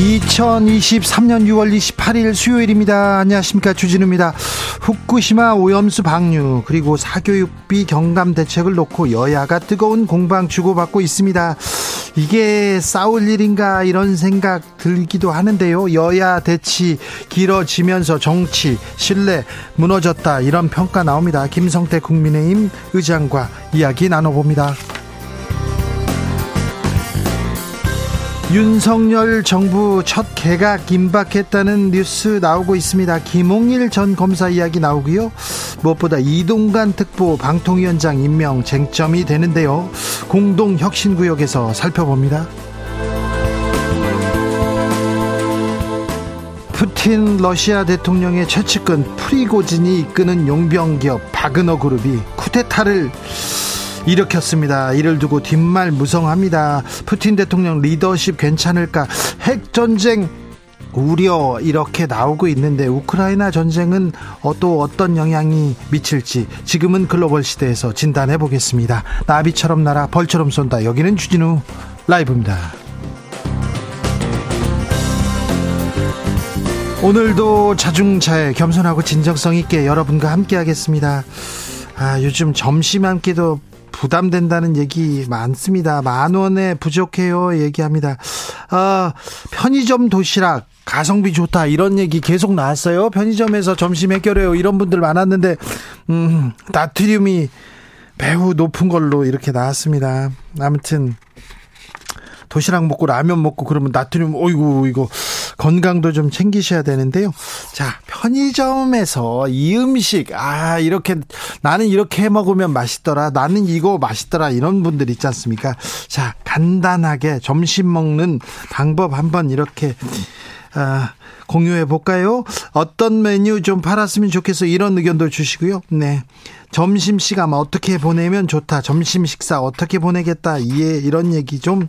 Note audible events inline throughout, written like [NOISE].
2023년 6월 28일 수요일입니다. 안녕하십니까. 주진우입니다. 후쿠시마 오염수 방류, 그리고 사교육비 경감 대책을 놓고 여야가 뜨거운 공방 주고받고 있습니다. 이게 싸울 일인가 이런 생각 들기도 하는데요. 여야 대치 길어지면서 정치, 신뢰 무너졌다 이런 평가 나옵니다. 김성태 국민의힘 의장과 이야기 나눠봅니다. 윤석열 정부 첫 개각 임박했다는 뉴스 나오고 있습니다. 김홍일 전 검사 이야기 나오고요. 무엇보다 이동관 특보 방통위원장 임명 쟁점이 되는데요. 공동혁신구역에서 살펴봅니다. 푸틴 러시아 대통령의 최측근 프리고진이 이끄는 용병기업 바그너 그룹이 쿠데타를 일으켰습니다. 이를 두고 뒷말 무성합니다. 푸틴 대통령 리더십 괜찮을까? 핵 전쟁 우려 이렇게 나오고 있는데 우크라이나 전쟁은 또 어떤 영향이 미칠지 지금은 글로벌 시대에서 진단해 보겠습니다. 나비처럼 날아 벌처럼 쏜다. 여기는 주진우 라이브입니다. 오늘도 자중차에 겸손하고 진정성 있게 여러분과 함께 하겠습니다. 아, 요즘 점심 한 끼도 부담된다는 얘기 많습니다. 만 원에 부족해요. 얘기합니다. 아, 편의점 도시락 가성비 좋다 이런 얘기 계속 나왔어요. 편의점에서 점심 해결해요. 이런 분들 많았는데 음, 나트륨이 매우 높은 걸로 이렇게 나왔습니다. 아무튼 도시락 먹고 라면 먹고 그러면 나트륨 어이구 이거 건강도 좀 챙기셔야 되는데요. 자, 편의점에서 이 음식 아, 이렇게 나는 이렇게 해 먹으면 맛있더라. 나는 이거 맛있더라. 이런 분들 있지 않습니까? 자, 간단하게 점심 먹는 방법 한번 이렇게 아, 공유해 볼까요? 어떤 메뉴 좀 팔았으면 좋겠어. 이런 의견도 주시고요. 네. 점심 시간 어떻게 보내면 좋다. 점심 식사 어떻게 보내겠다. 이해 이런 얘기 좀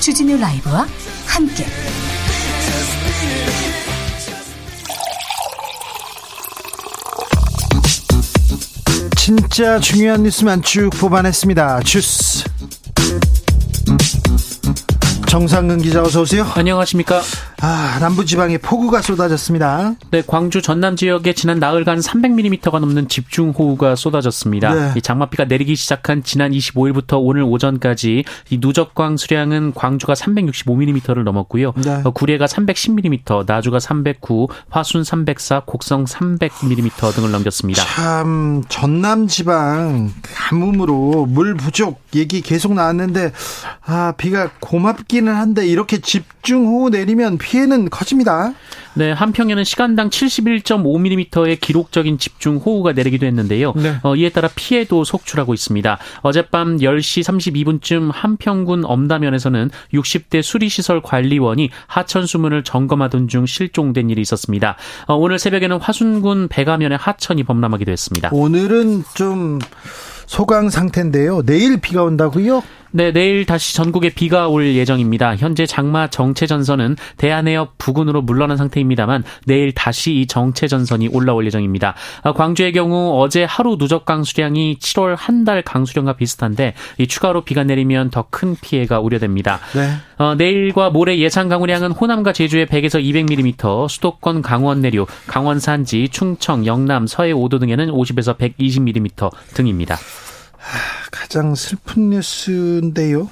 주진우 라이브와 함께 진짜 중요한 뉴스만 쭉 뽑아냈습니다. 주스 정상근 기자 어서 오세요. 안녕하십니까. 아, 남부지방에 폭우가 쏟아졌습니다. 네, 광주 전남 지역에 지난 나흘간 300mm가 넘는 집중호우가 쏟아졌습니다. 네. 이 장맛비가 내리기 시작한 지난 25일부터 오늘 오전까지 이 누적광 수량은 광주가 365mm를 넘었고요. 네. 어, 구례가 310mm, 나주가 309, 화순 304, 곡성 300mm 등을 넘겼습니다. 참 전남 지방 가뭄으로 물 부족 얘기 계속 나왔는데 아, 비가 고맙기는 한데 이렇게 집중호우 내리면 피해는 커집니다. 네, 한평에는 시간당 71.5mm의 기록적인 집중 호우가 내리기도 했는데요. 네. 어, 이에 따라 피해도 속출하고 있습니다. 어젯밤 10시 32분쯤 한평군 엄다면에서는 60대 수리시설 관리원이 하천 수문을 점검하던 중 실종된 일이 있었습니다. 어, 오늘 새벽에는 화순군 백가면의 하천이 범람하기도 했습니다. 오늘은 좀 소강 상태인데요. 내일 비가 온다고요? 네, 내일 다시 전국에 비가 올 예정입니다. 현재 장마 정체 전선은 대한해협 부근으로 물러난 상태입니다만 내일 다시 이 정체 전선이 올라올 예정입니다. 아, 광주의 경우 어제 하루 누적 강수량이 7월 한 달 강수량과 비슷한데 이 추가로 비가 내리면 더 큰 피해가 우려됩니다. 네. 어, 내일과 모레 예상 강우량은 호남과 제주에 100에서 200mm, 수도권 강원 내륙, 강원 산지, 충청, 영남, 서해 5도 등에는 50에서 120mm 등입니다. 가장 슬픈 뉴스인데요.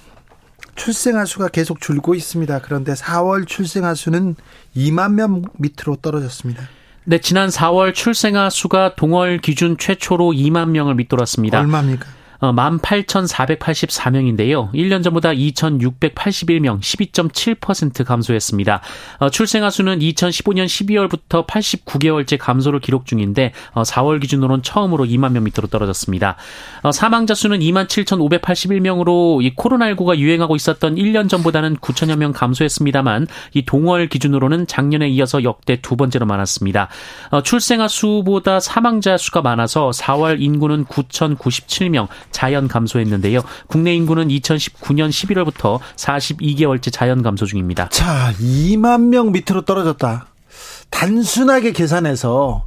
출생아 수가 계속 줄고 있습니다. 그런데 4월 출생아 수는 2만 명 밑으로 떨어졌습니다. 네, 지난 4월 출생아 수가 동월 기준 최초로 2만 명을 밑돌았습니다. 얼마입니까? 18,484명인데요. 어, 1년 전보다 2,681명, 12.7% 감소했습니다. 어, 출생아 수는 2015년 12월부터 89개월째 감소를 기록 중인데 4월 어, 기준으로는 처음으로 2만 명 밑으로 떨어졌습니다. 사망자 수는 27,581명으로 이 코로나19가 유행하고 있었던 1년 전보다는 9천여 명 감소했습니다만 이 동월 기준으로는 작년에 이어서 역대 두 번째로 많았습니다. 출생아 수보다 사망자 수가 많아서 4월 인구는 9,097명, 자연 감소했는데요. 국내 인구는 2019년 11월부터 42개월째 자연 감소 중입니다. 자, 2만 명 밑으로 떨어졌다. 단순하게 계산해서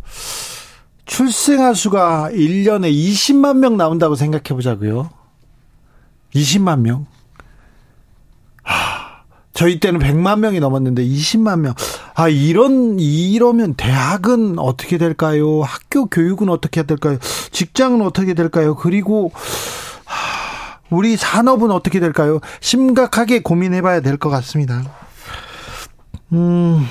출생아 수가 1년에 20만 명 나온다고 생각해 보자고요. 20만 명. 하, 저희 때는 100만 명이 넘었는데 20만 명. 아, 이런, 이러면 대학은 어떻게 될까요? 학교 교육은 어떻게 될까요? 직장은 어떻게 될까요? 그리고, 우리 산업은 어떻게 될까요? 심각하게 고민해 봐야 될 것 같습니다. 음,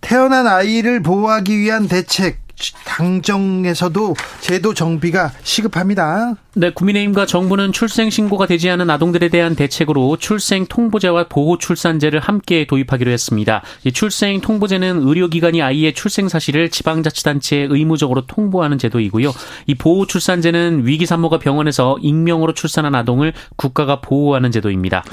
태어난 아이를 보호하기 위한 대책, 당정에서도 제도 정비가 시급합니다. 네, 국민의힘과 정부는 출생 신고가 되지 않은 아동들에 대한 대책으로 출생 통보제와 보호 출산제를 함께 도입하기로 했습니다. 이 출생 통보제는 의료기관이 아이의 출생 사실을 지방자치단체에 의무적으로 통보하는 제도이고요. 이 보호 출산제는 위기 산모가 병원에서 익명으로 출산한 아동을 국가가 보호하는 제도입니다.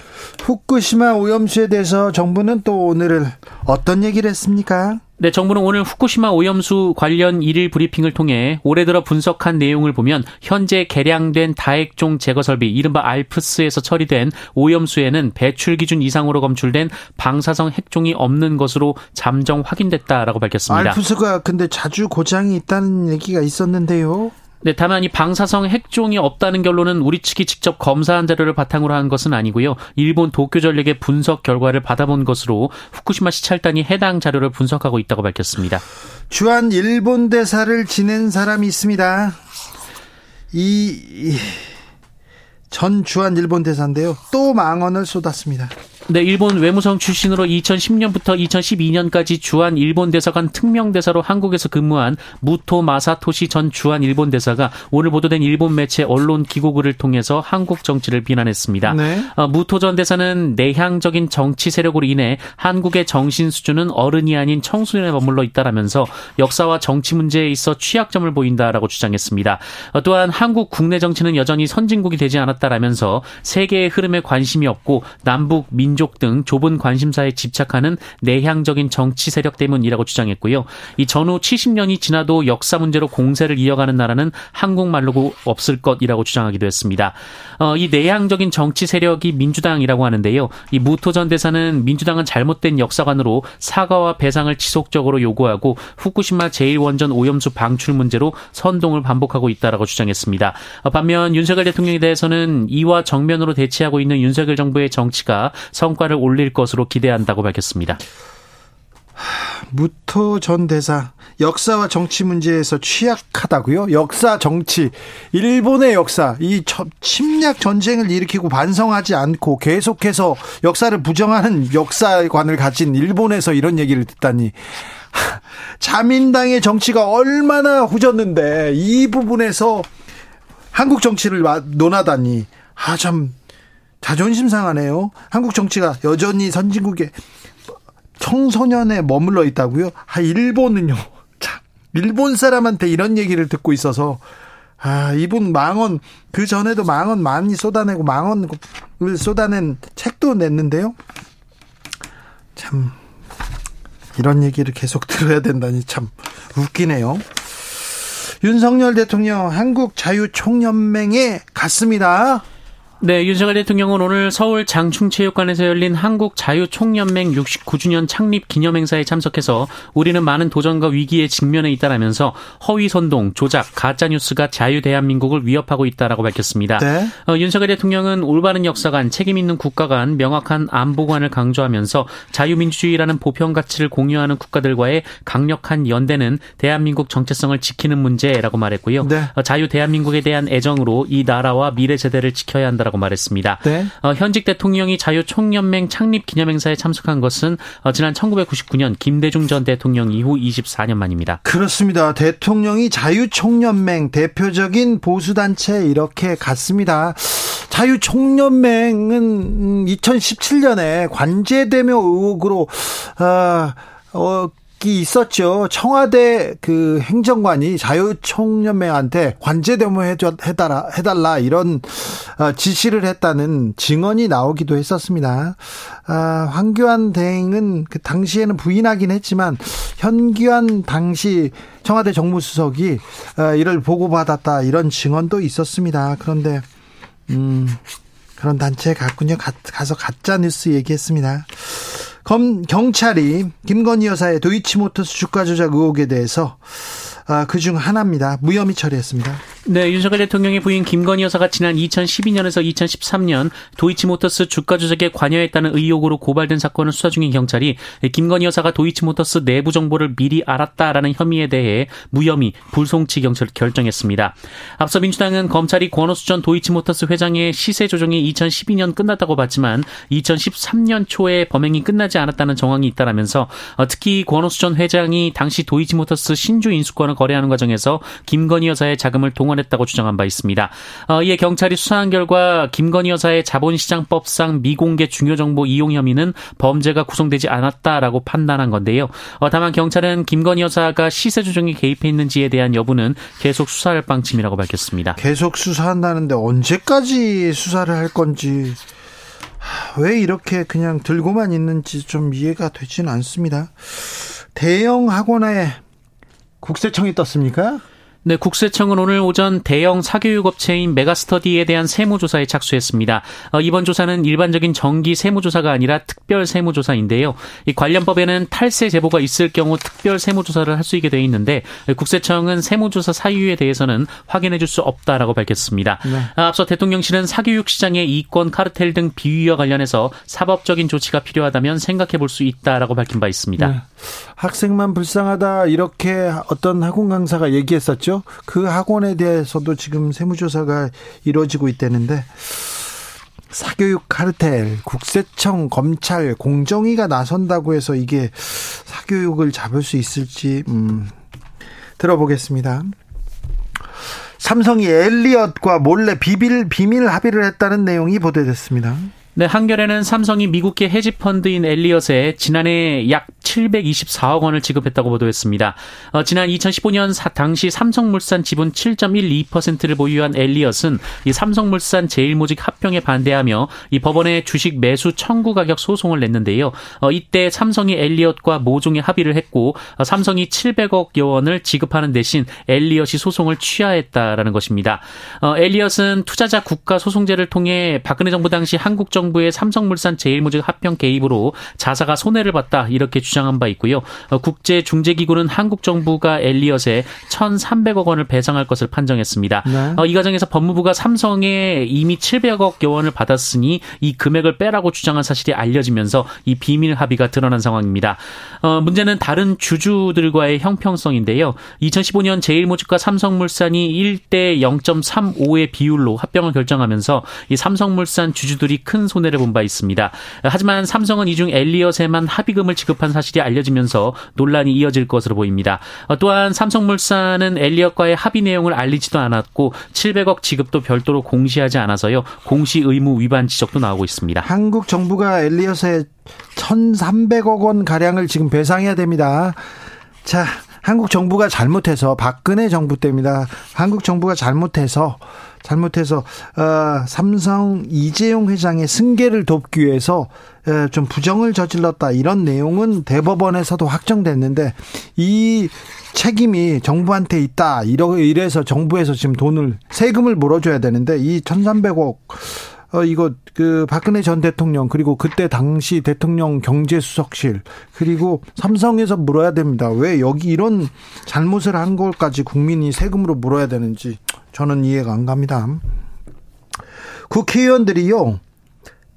후쿠시마 오염수에 대해서 정부는 또 오늘을 어떤 얘기를 했습니까? 네, 정부는 오늘 후쿠시마 오염수 관련 일일 브리핑을 통해 올해 들어 분석한 내용을 보면 현재 개량된 다액종 제거 설비 이른바 알프스에서 처리된 오염수에는 배출 기준 이상으로 검출된 방사성 핵종이 없는 것으로 잠정 확인됐다라고 밝혔습니다. 알프스가 근데 자주 고장이 있다는 얘기가 있었는데요. 네, 다만 이 방사성 핵종이 없다는 결론은 우리 측이 직접 검사한 자료를 바탕으로 한 것은 아니고요. 일본 도쿄 전력의 분석 결과를 받아본 것으로 후쿠시마 시찰단이 해당 자료를 분석하고 있다고 밝혔습니다. 주한 일본 대사를 지낸 사람이 있습니다. 이전 주한 일본 대사인데요. 또 망언을 쏟았습니다. 네, 일본 외무성 출신으로 2010년부터 2012년까지 주한 일본 대사관 특명 대사로 한국에서 근무한 무토 마사토시 전 주한 일본 대사가 오늘 보도된 일본 매체 언론 기고글을 통해서 한국 정치를 비난했습니다. 네. 어, 무토 전 대사는 내향적인 정치 세력으로 인해 한국의 정신 수준은 어른이 아닌 청소년에 머물러 있다라면서 역사와 정치 문제에 있어 취약점을 보인다라고 주장했습니다. 어, 또한 한국 국내 정치는 여전히 선진국이 되지 않았다라면서 세계의 흐름에 관심이 없고 남북 민 민족 등 좁은 관심사에 집착하는 내향적인 정치 세력 때문이라고 주장했고요. 이 전후 70년이 지나도 역사 문제로 공세를 이어가는 나라는 한국말로 없을 것이라고 주장하기도 했습니다. 어, 이 내향적인 정치 세력이 민주당이라고 하는데요. 이 무토 전 대사는 민주당은 잘못된 역사관으로 사과와 배상을 지속적으로 요구하고 후쿠시마 제1원전 오염수 방출 문제로 선동을 반복하고 있다라고 주장했습니다. 어, 반면 윤석열 대통령에 대해서는 이와 정면으로 대치하고 있는 윤석열 정부의 정치가 성과를 올릴 것으로 기대한다고 밝혔습니다. 무토 전 대사 역사와 정치 문제에서 취약하다고요? 역사 정치. 일본의 역사. 이 침략 전쟁을 일으키고 반성하지 않고 계속해서 역사를 부정하는 역사관을 가진 일본에서 이런 얘기를 듣다니. [LAUGHS] 자민당의 정치가 얼마나 후졌는데 이 부분에서 한국 정치를 논하다니. 아참 자존심 상하네요. 한국 정치가 여전히 선진국의 청소년에 머물러 있다고요? 아, 일본은요. [LAUGHS] 참, 일본 사람한테 이런 얘기를 듣고 있어서 아, 이분 망언 그 전에도 망언 많이 쏟아내고 망언을 쏟아낸 책도 냈는데요. 참 이런 얘기를 계속 [LAUGHS] 들어야 된다니 참 웃기네요. 윤석열 대통령 한국 자유총연맹에 갔습니다. 네, 윤석열 대통령은 오늘 서울 장충체육관에서 열린 한국자유총연맹 69주년 창립 기념행사에 참석해서 우리는 많은 도전과 위기에 직면해 있다라면서 허위 선동, 조작, 가짜 뉴스가 자유 대한민국을 위협하고 있다라고 밝혔습니다. 네. 어, 윤석열 대통령은 올바른 역사관, 책임 있는 국가관, 명확한 안보관을 강조하면서 자유민주주의라는 보편 가치를 공유하는 국가들과의 강력한 연대는 대한민국 정체성을 지키는 문제라고 말했고요. 네. 어, 자유 대한민국에 대한 애정으로 이 나라와 미래 세대를 지켜야 한다. 라고 말했습니다. 네. 어, 현직 대통령이 자유총연맹 창립 기념행사에 참석한 것은 어, 지난 1999년 김대중 전 대통령 이후 24년 만입니다. 그렇습니다. 대통령이 자유총연맹 대표적인 보수단체 이렇게 갔습니다. 자유총연맹은 2017년에 관제대묘 의혹으로 어, 어, 있었죠. 청와대 그 행정관이 자유총연맹한테 관제대모 해달라, 해달라 이런 어, 지시를 했다는 증언이 나오기도 했었습니다. 아, 황교안 대행은 그 당시에는 부인하긴 했지만 현기환 당시 청와대 정무수석이 어, 이를 보고받았다 이런 증언도 있었습니다. 그런데 음 그런 단체에 갔군요. 가, 가서 가짜 뉴스 얘기했습니다. 검, 경찰이 김건희 여사의 도이치모터스 주가 조작 의혹에 대해서 아, 그중 하나입니다. 무혐의 처리했습니다. 네, 윤석열 대통령의 부인 김건희 여사가 지난 2012년에서 2013년 도이치모터스 주가 조작에 관여했다는 의혹으로 고발된 사건을 수사 중인 경찰이 김건희 여사가 도이치모터스 내부 정보를 미리 알았다라는 혐의에 대해 무혐의 불송치 경찰 결정했습니다. 앞서 민주당은 검찰이 권오수 전 도이치모터스 회장의 시세 조정이 2012년 끝났다고 봤지만 2013년 초에 범행이 끝나지 않았다는 정황이 있다라면서 특히 권오수 전 회장이 당시 도이치모터스 신주 인수권을 거래하는 과정에서 김건희 여사의 자금을 동원 했다고 주장한 바 있습니다. 어, 이에 경찰이 수사한 결과 김건희 여사의 자본시장법상 미공개 중요 정보 이용 혐의는 범죄가 구성되지 않았다라고 판단한 건데요. 어, 다만 경찰은 김건희 여사가 시세 조정에 개입해 있는지에 대한 여부는 계속 수사할 방침이라고 밝혔습니다. 계속 수사한다는데 언제까지 수사를 할 건지 왜 이렇게 그냥 들고만 있는지 좀 이해가 되지는 않습니다. 대형 학원에 국세청이 떴습니까? 네, 국세청은 오늘 오전 대형 사교육 업체인 메가스터디에 대한 세무조사에 착수했습니다. 어, 이번 조사는 일반적인 정기 세무조사가 아니라 특별 세무조사인데요. 이 관련법에는 탈세 제보가 있을 경우 특별 세무조사를 할 수 있게 돼 있는데 국세청은 세무조사 사유에 대해서는 확인해 줄 수 없다라고 밝혔습니다. 네. 아, 앞서 대통령실은 사교육 시장의 이권 카르텔 등 비위와 관련해서 사법적인 조치가 필요하다면 생각해 볼 수 있다라고 밝힌 바 있습니다. 네. 학생만 불쌍하다 이렇게 어떤 학원 강사가 얘기했었죠. 그 학원에 대해서도 지금 세무조사가 이루어지고 있다는데 사교육 카르텔, 국세청, 검찰, 공정위가 나선다고 해서 이게 사교육을 잡을 수 있을지 음, 들어보겠습니다. 삼성이 엘리엇과 몰래 비밀 비밀 합의를 했다는 내용이 보도됐습니다. 네, 한겨레는 삼성이 미국계 헤지펀드인 엘리엇에 지난해 약 724억 원을 지급했다고 보도했습니다. 어, 지난 2015년 사, 당시 삼성물산 지분 7.12%를 보유한 엘리엇은 이 삼성물산 제일모직 합병에 반대하며 이 법원에 주식 매수 청구 가격 소송을 냈는데요. 어, 이때 삼성이 엘리엇과 모종의 합의를 했고 어, 삼성이 700억 원을 지급하는 대신 엘리엇이 소송을 취하했다라는 것입니다. 어, 엘리엇은 투자자 국가 소송제를 통해 박근혜 정부 당시 한국 정부 정부의 삼성물산 제일모직 합병 개입으로 자사가 손해를 봤다 이렇게 주장한 바 있고요. 어, 국제 중재기구는 한국 정부가 엘리엇에 1,300억 원을 배상할 것을 판정했습니다. 네. 어, 이 과정에서 법무부가 삼성에 이미 700억 원을 받았으니 이 금액을 빼라고 주장한 사실이 알려지면서 이 비밀 합의가 드러난 상황입니다. 어, 문제는 다른 주주들과의 형평성인데요. 2015년 제일모직과 삼성물산이 1대 0.35의 비율로 합병을 결정하면서 이 삼성물산 주주들이 큰 손 해를 본 바 있습니다. 하지만 삼성은 이중 엘리엇에만 합의금을 지급한 사실이 알려지면서 논란이 이어질 것으로 보입니다. 또한 삼성물산은 엘리엇과의 합의 내용을 알리지도 않았고 700억 지급도 별도로 공시하지 않아서요. 공시 의무 위반 지적도 나오고 있습니다. 한국 정부가 엘리엇에 1,300억 원 가량을 지금 배상해야 됩니다. 자, 한국 정부가 잘못해서 박근혜 정부 때입니다. 한국 정부가 잘못해서 잘못해서 어, 삼성 이재용 회장의 승계를 돕기 위해서 에, 좀 부정을 저질렀다. 이런 내용은 대법원에서도 확정됐는데 이 책임이 정부한테 있다. 이래서 정부에서 지금 돈을 세금을 물어줘야 되는데 이 1,300억 어, 이거, 그, 박근혜 전 대통령, 그리고 그때 당시 대통령 경제수석실, 그리고 삼성에서 물어야 됩니다. 왜 여기 이런 잘못을 한 걸까지 국민이 세금으로 물어야 되는지 저는 이해가 안 갑니다. 국회의원들이요,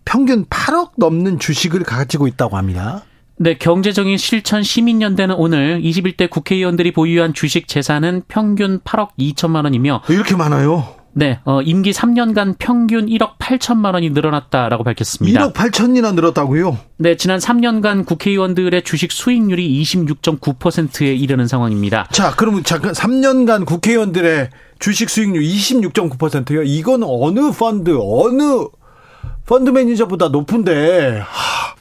평균 8억 넘는 주식을 가지고 있다고 합니다. 네, 경제적인 실천 시민연대는 오늘 21대 국회의원들이 보유한 주식 재산은 평균 8억 2천만 원이며 이렇게 많아요? 네, 어, 임기 3년간 평균 1억 8천만 원이 늘어났다라고 밝혔습니다. 1억 8천이나 늘었다고요? 네, 지난 3년간 국회의원들의 주식 수익률이 26.9%에 이르는 상황입니다. 자, 그러면 잠깐 3년간 국회의원들의 주식 수익률 26.9%요? 이건 어느 펀드, 어느 펀드 매니저보다 높은데, 하,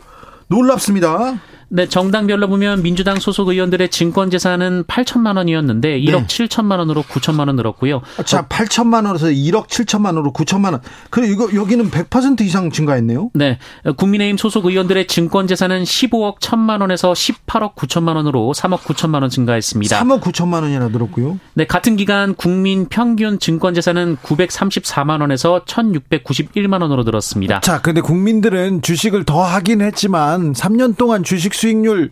놀랍습니다. 네, 정당별로 보면 민주당 소속 의원들의 증권 재산은 8천만 원이었는데 1억 네. 7천만 원으로 9천만 원 늘었고요. 자, 8천만 원에서 1억 7천만 원으로 9천만 원. 그리고 이거 여기는 100% 이상 증가했네요. 네. 국민의힘 소속 의원들의 증권 재산은 15억 1천만 원에서 18억 9천만 원으로 3억 9천만 원 증가했습니다. 3억 9천만 원이나 늘었고요. 네, 같은 기간 국민 평균 증권 재산은 934만 원에서 1,691만 원으로 늘었습니다. 자, 근데 국민들은 주식을 더 하긴 했지만 3년 동안 주식 수익률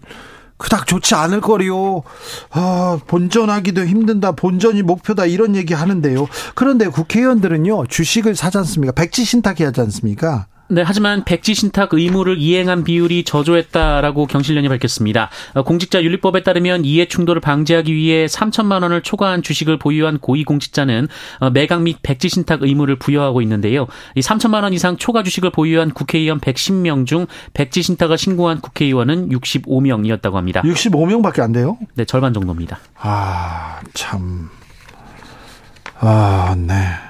그닥 좋지 않을 거리요. 아, 본전하기도 힘든다. 본전이 목표다. 이런 얘기 하는데요. 그런데 국회의원들은요, 주식을 사지 않습니까? 백지 신탁이 하지 않습니까? 네, 하지만 백지 신탁 의무를 이행한 비율이 저조했다라고 경실련이 밝혔습니다. 어, 공직자 윤리법에 따르면 이해 충돌을 방지하기 위해 3천만 원을 초과한 주식을 보유한 고위 공직자는 어, 매각 및 백지 신탁 의무를 부여하고 있는데요. 이 3천만 원 이상 초과 주식을 보유한 국회의원 110명 중 백지 신탁을 신고한 국회의원은 65명이었다고 합니다. 65명밖에 안 돼요? 네, 절반 정도입니다. 아, 참. 아, 네.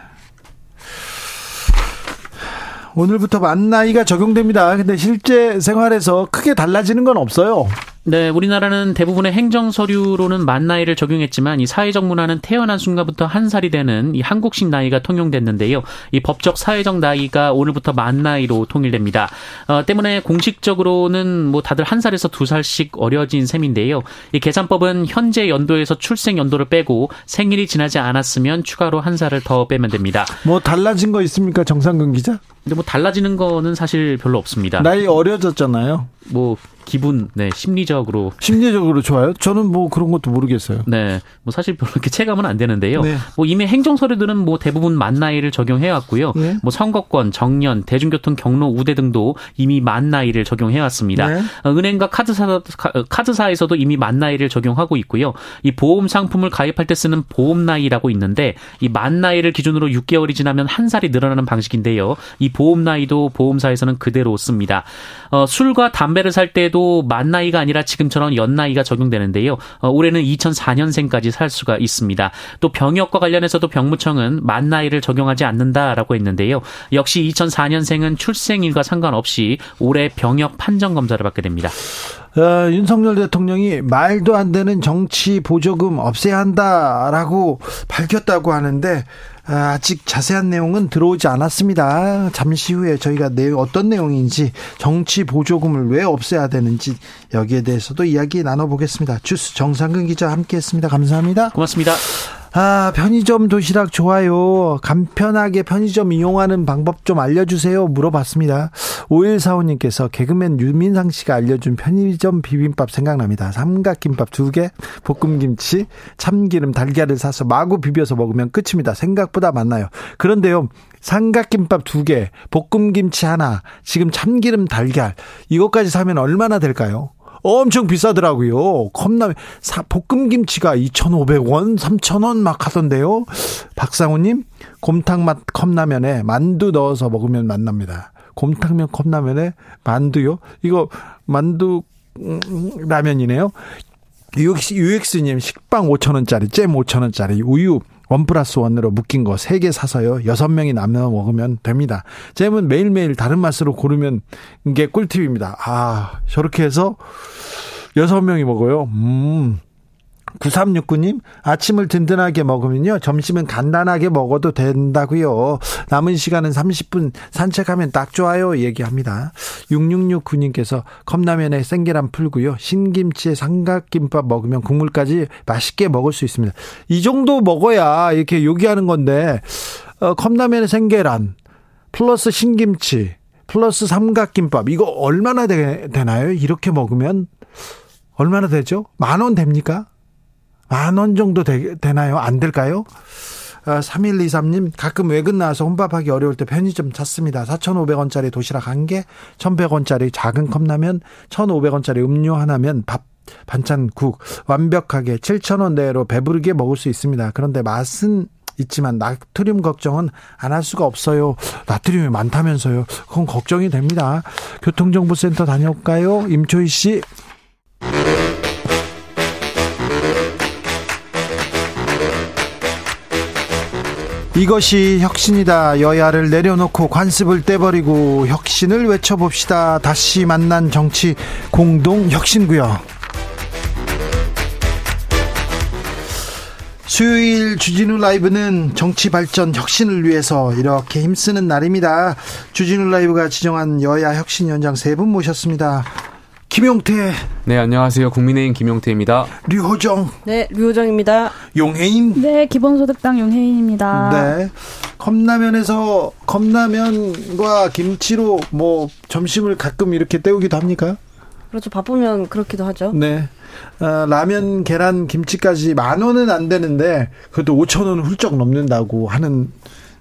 오늘부터 만 나이가 적용됩니다. 근데 실제 생활에서 크게 달라지는 건 없어요. 네, 우리나라는 대부분의 행정 서류로는 만 나이를 적용했지만 이 사회적 문화는 태어난 순간부터 한 살이 되는 이 한국식 나이가 통용됐는데요. 이 법적 사회적 나이가 오늘부터 만 나이로 통일됩니다. 어, 때문에 공식적으로는 뭐 다들 한 살에서 두 살씩 어려진 셈인데요. 이 계산법은 현재 연도에서 출생 연도를 빼고 생일이 지나지 않았으면 추가로 한 살을 더 빼면 됩니다. 뭐 달라진 거 있습니까, 정상근 기자? 근데 뭐 달라지는 거는 사실 별로 없습니다. 나이 어려졌잖아요. 뭐 기분, 네, 심리적으로. 심리적으로 좋아요? 저는 뭐 그런 것도 모르겠어요. 네. 뭐 사실 별로 이렇게 체감은 안 되는데요. 네. 뭐 이미 행정서류들은 뭐 대부분 만 나이를 적용해 왔고요. 네. 뭐 선거권, 정년, 대중교통 경로 우대 등도 이미 만 나이를 적용해 왔습니다. 네. 어, 은행과 카드사, 카드사에서도 이미 만 나이를 적용하고 있고요. 이 보험 상품을 가입할 때 쓰는 보험 나이라고 있는데 이 만 나이를 기준으로 6개월이 지나면 한 살이 늘어나는 방식인데요. 이 보험 나이도 보험사에서는 그대로 씁니다. 어, 술과 담배를 살 때도 때도 만 나이가 아니라 지금처럼 연 나이가 적용되는데요. 어, 올해는 2004년생까지 살 수가 있습니다. 또 병역과 관련해서도 병무청은 만 나이를 적용하지 않는다라고 했는데요. 역시 2004년생은 출생일과 상관없이 올해 병역 판정 검사를 받게 됩니다. 어, 윤석열 대통령이 말도 안 되는 정치 보조금 없애야 한다라고 밝혔다고 하는데 아, 아직 자세한 내용은 들어오지 않았습니다. 잠시 후에 저희가 내용 어떤 내용인지 정치 보조금을 왜 없애야 되는지 여기에 대해서도 이야기 나눠보겠습니다. 주스 정상근 기자 함께했습니다. 감사합니다. 고맙습니다. 아, 편의점 도시락 좋아요. 간편하게 편의점 이용하는 방법 좀 알려주세요. 물어봤습니다. 5145님께서 개그맨 유민상 씨가 알려준 편의점 비빔밥 생각납니다. 삼각김밥 두 개, 볶음김치, 참기름, 달걀을 사서 마구 비벼서 먹으면 끝입니다. 생각보다 많나요. 그런데요, 삼각김밥 두 개, 볶음김치 하나, 지금 참기름, 달걀, 이것까지 사면 얼마나 될까요? 엄청 비싸더라고요. 컵라면, 사, 볶음 김치가 2,500원, 3,000원 막 하던데요. 박상우 님, 곰탕 맛 컵라면에 만두 넣어서 먹으면 맛납니다. 곰탕면 컵라면에 만두요? 이거 만두 음, 라면이네요. UX, UX님 식빵 5천원짜리, 잼 5천원짜리, 우유 원 플러스 원으로 묶인 거 세 개 사서요. 여섯 명이 나눠 먹으면 됩니다. 잼은 매일매일 다른 맛으로 고르면 게 꿀팁입니다. 아, 저렇게 해서 여섯 명이 먹어요. 음. 9369님, 아침을 든든하게 먹으면요, 점심은 간단하게 먹어도 된다고요. 남은 시간은 30분 산책하면 딱 좋아요. 얘기합니다. 6669님께서 컵라면에 생계란 풀고요. 신김치에 삼각김밥 먹으면 국물까지 맛있게 먹을 수 있습니다. 이 정도 먹어야 이렇게 요기하는 건데, 어, 컵라면에 생계란, 플러스 신김치 플러스 삼각김밥 이거 얼마나 되, 나요 이렇게 먹으면 얼마나 되죠? 만 원 됩니까? 만 원 정도 되, 되나요? 안 될까요? 3123님, 아, 가끔 외근 나와서 혼밥하기 어려울 때 편의점 찾습니다. 4,500원짜리 도시락 한 개, 1,100원짜리 작은 컵라면, 1,500원짜리 음료 하나면 밥, 반찬, 국, 완벽하게 7,000원 내로 배부르게 먹을 수 있습니다. 그런데 맛은 있지만 나트륨 걱정은 안 할 수가 없어요. 나트륨이 많다면서요. 그건 걱정이 됩니다. 교통정보센터 다녀올까요? 임초희 씨. 이것이 혁신이다. 여야를 내려놓고 관습을 떼버리고 혁신을 외쳐봅시다. 다시 만난 정치 공동 혁신구역. 수요일 주진우 라이브는 정치 발전 혁신을 위해서 이렇게 힘쓰는 날입니다. 주진우 라이브가 지정한 여야 혁신위원장 세 분 모셨습니다. 김용태. 네, 안녕하세요. 국민의힘 김용태입니다. 류호정. 네, 류호정입니다. 용혜인. 네, 기본소득당 용혜인입니다. 네. 컵라면에서 컵라면과 김치로 뭐 점심을 가끔 이렇게 때우기도 합니까? 그렇죠. 바쁘면 그렇기도 하죠. 네. 어, 라면, 계란, 김치까지 만 원은 안 되는데 그래도 5천 원은 훌쩍 넘는다고 하는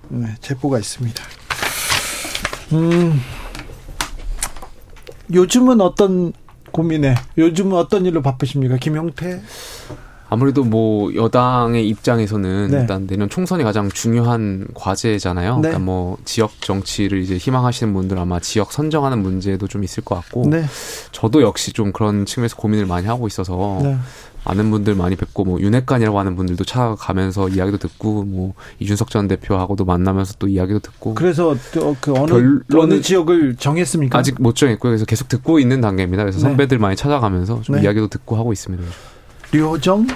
네, 제보가 있습니다. 음. 요즘은 어떤 고민에 요즘은 어떤 일로 바쁘십니까? 김용태? 아무래도 뭐 여당의 입장에서는 네. 일단 내년 총선이 가장 중요한 과제잖아요. 네. 그러니까 뭐 지역 정치를 이제 희망하시는 분들 아마 지역 선정하는 문제도 좀 있을 것 같고 네. 저도 역시 좀 그런 측면에서 고민을 많이 하고 있어서 네. 많은 분들 많이 뵙고 뭐 윤핵관이라고 하는 분들도 찾아가면서 이야기도 듣고 뭐 이준석 전 대표하고도 만나면서 또 이야기도 듣고 그래서 그 어느 어느 지역을 정했습니까? 아직 못 정했고요. 그래서 계속 듣고 있는 단계입니다. 그래서 네. 선배들 많이 찾아가면서 좀 네. 이야기도 듣고 하고 있습니다. 류호정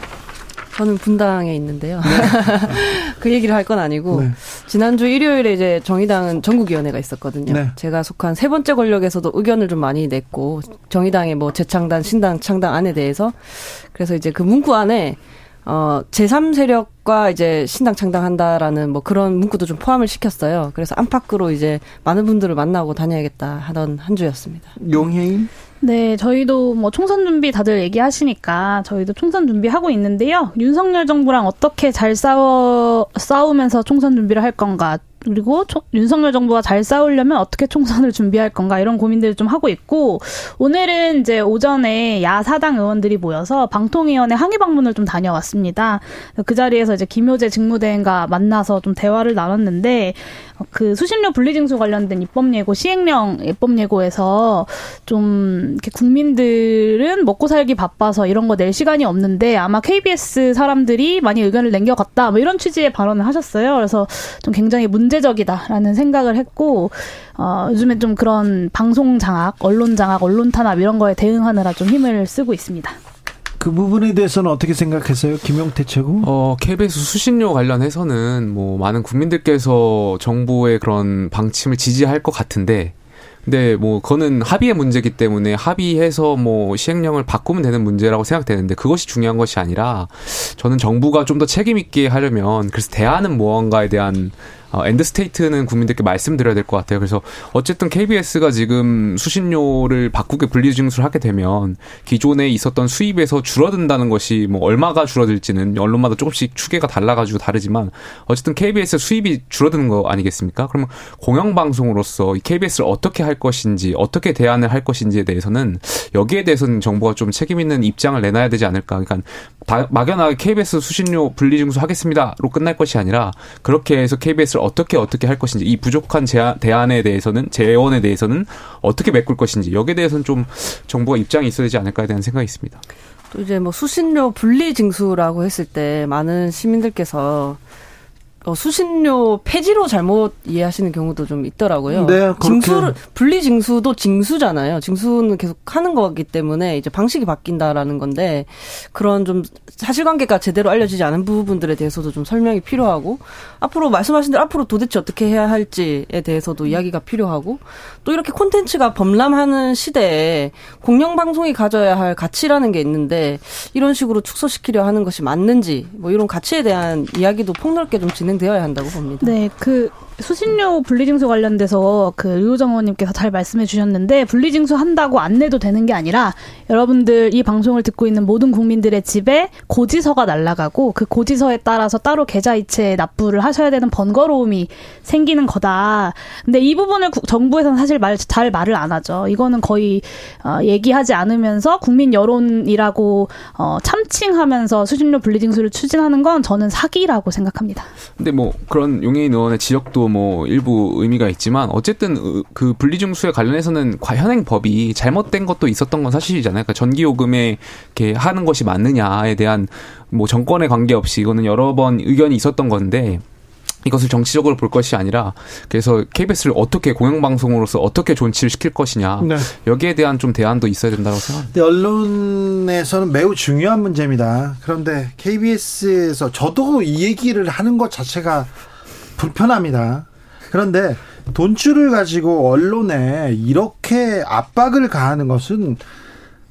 저는 분당에 있는데요. 네. [LAUGHS] 그 얘기를 할 건 아니고 네. 지난주 일요일에 이제 정의당은 전국위원회가 있었거든요. 네. 제가 속한 세 번째 권력에서도 의견을 좀 많이 냈고 정의당의 뭐 재창단, 신당 창당 안에 대해서 그래서 이제 그 문구 안에 어, 제3세력과 이제 신당 창당한다라는 뭐 그런 문구도 좀 포함을 시켰어요. 그래서 안팎으로 이제 많은 분들을 만나고 다녀야겠다 하던 한 주였습니다. 용해인? 네, 저희도 뭐 총선 준비 다들 얘기하시니까 저희도 총선 준비하고 있는데요. 윤석열 정부랑 어떻게 잘 싸워, 싸우면서 총선 준비를 할 건가. 그리고 초, 윤석열 정부가 잘 싸우려면 어떻게 총선을 준비할 건가 이런 고민들을 좀 하고 있고 오늘은 이제 오전에 야사당 의원들이 모여서 방통위원회 항의 방문을 좀 다녀왔습니다. 그 자리에서 이제 김효재 직무대행과 만나서 좀 대화를 나눴는데 그 수신료 분리징수 관련된 입법 예고 시행령 입법 예고에서 좀 이렇게 국민들은 먹고 살기 바빠서 이런 거 낼 시간이 없는데 아마 KBS 사람들이 많이 의견을 남겨갔다 뭐 이런 취지의 발언을 하셨어요. 그래서 좀 굉장히 문 제적이다라는 생각을 했고 어, 요즘에 좀 그런 방송 장악, 언론 장악, 언론 탄압 이런 거에 대응하느라 좀 힘을 쓰고 있습니다. 그 부분에 대해서는 어떻게 생각했어요, 김용태 최고? 어, KBS 수신료 관련해서는 뭐 많은 국민들께서 정부의 그런 방침을 지지할 것 같은데 근데 뭐 그거는 합의의 문제기 때문에 합의해서 뭐 시행령을 바꾸면 되는 문제라고 생각되는데 그것이 중요한 것이 아니라 저는 정부가 좀 더 책임 있게 하려면 그래서 대안은 무언가에 대한 어, end state는 국민들께 말씀드려야 될 것 같아요. 그래서 어쨌든 KBS가 지금 수신료를 바꾸게 분리징수를 하게 되면 기존에 있었던 수입에서 줄어든다는 것이 뭐 얼마가 줄어들지는 언론마다 조금씩 추계가 달라가지고 다르지만 어쨌든 KBS 수입이 줄어드는 거 아니겠습니까? 그러면 공영방송으로서 KBS를 어떻게 할 것인지 어떻게 대안을 할 것인지에 대해서는 여기에 대해서는 정부가 좀 책임 있는 입장을 내놔야 되지 않을까. 그러니까 막연하게 KBS 수신료 분리징수 하겠습니다로 끝날 것이 아니라 그렇게 해서 KBS를 것을 어떻게 어떻게 할 것인지 이 부족한 제안, 대안에 대해서는 재원에 대해서는 어떻게 메꿀 것인지 여기에 대해서는 좀 정부가 입장이 있어야 되지 않을까에 대한 생각이 있습니다. 또 이제 뭐 수신료 분리 징수라고 했을 때 많은 시민들께서 어, 수신료 폐지로 잘못 이해하시는 경우도 좀 있더라고요. 네, 징수 분리 징수도 징수잖아요. 징수는 계속 하는 거기 때문에 이제 방식이 바뀐다라는 건데 그런 좀 사실관계가 제대로 알려지지 않은 부분들에 대해서도 좀 설명이 필요하고 앞으로 말씀하신 대로 앞으로 도대체 어떻게 해야 할지에 대해서도 이야기가 필요하고 또 이렇게 콘텐츠가 범람하는 시대에 공영 방송이 가져야 할 가치라는 게 있는데 이런 식으로 축소시키려 하는 것이 맞는지 뭐 이런 가치에 대한 이야기도 폭넓게 좀 진행. 진행되어야 한다고 봅니다. 네, 그 수신료 분리징수 관련돼서 그 유호정 의원님께서 잘 말씀해 주셨는데 분리징수 한다고 안 내도 되는 게 아니라 여러분들 이 방송을 듣고 있는 모든 국민들의 집에 고지서가 날라가고 그 고지서에 따라서 따로 계좌이체 납부를 하셔야 되는 번거로움이 생기는 거다. 근데 이 부분을 정부에서는 사실 말, 잘 말을 안 하죠. 이거는 거의 어, 얘기하지 않으면서 국민 여론이라고 어, 참칭하면서 수신료 분리징수를 추진하는 건 저는 사기라고 생각합니다. 근데 뭐 그런 용해인 의원의 지적도 뭐 일부 의미가 있지만 어쨌든 그 분리증수에 관련해서는 현행 법이 잘못된 것도 있었던 건 사실이잖아요. 그러니까 전기요금에 이렇게 하는 것이 맞느냐에 대한 뭐 정권에 관계없이 이거는 여러 번 의견이 있었던 건데 이것을 정치적으로 볼 것이 아니라 그래서 KBS를 어떻게 공영방송으로서 어떻게 존치를 시킬 것이냐 네. 여기에 대한 좀 대안도 있어야 된다고 생각합니다. 언론에서는 매우 중요한 문제입니다. 그런데 KBS에서 저도 이 얘기를 하는 것 자체가 불편합니다. 그런데 돈줄을 가지고 언론에 이렇게 압박을 가하는 것은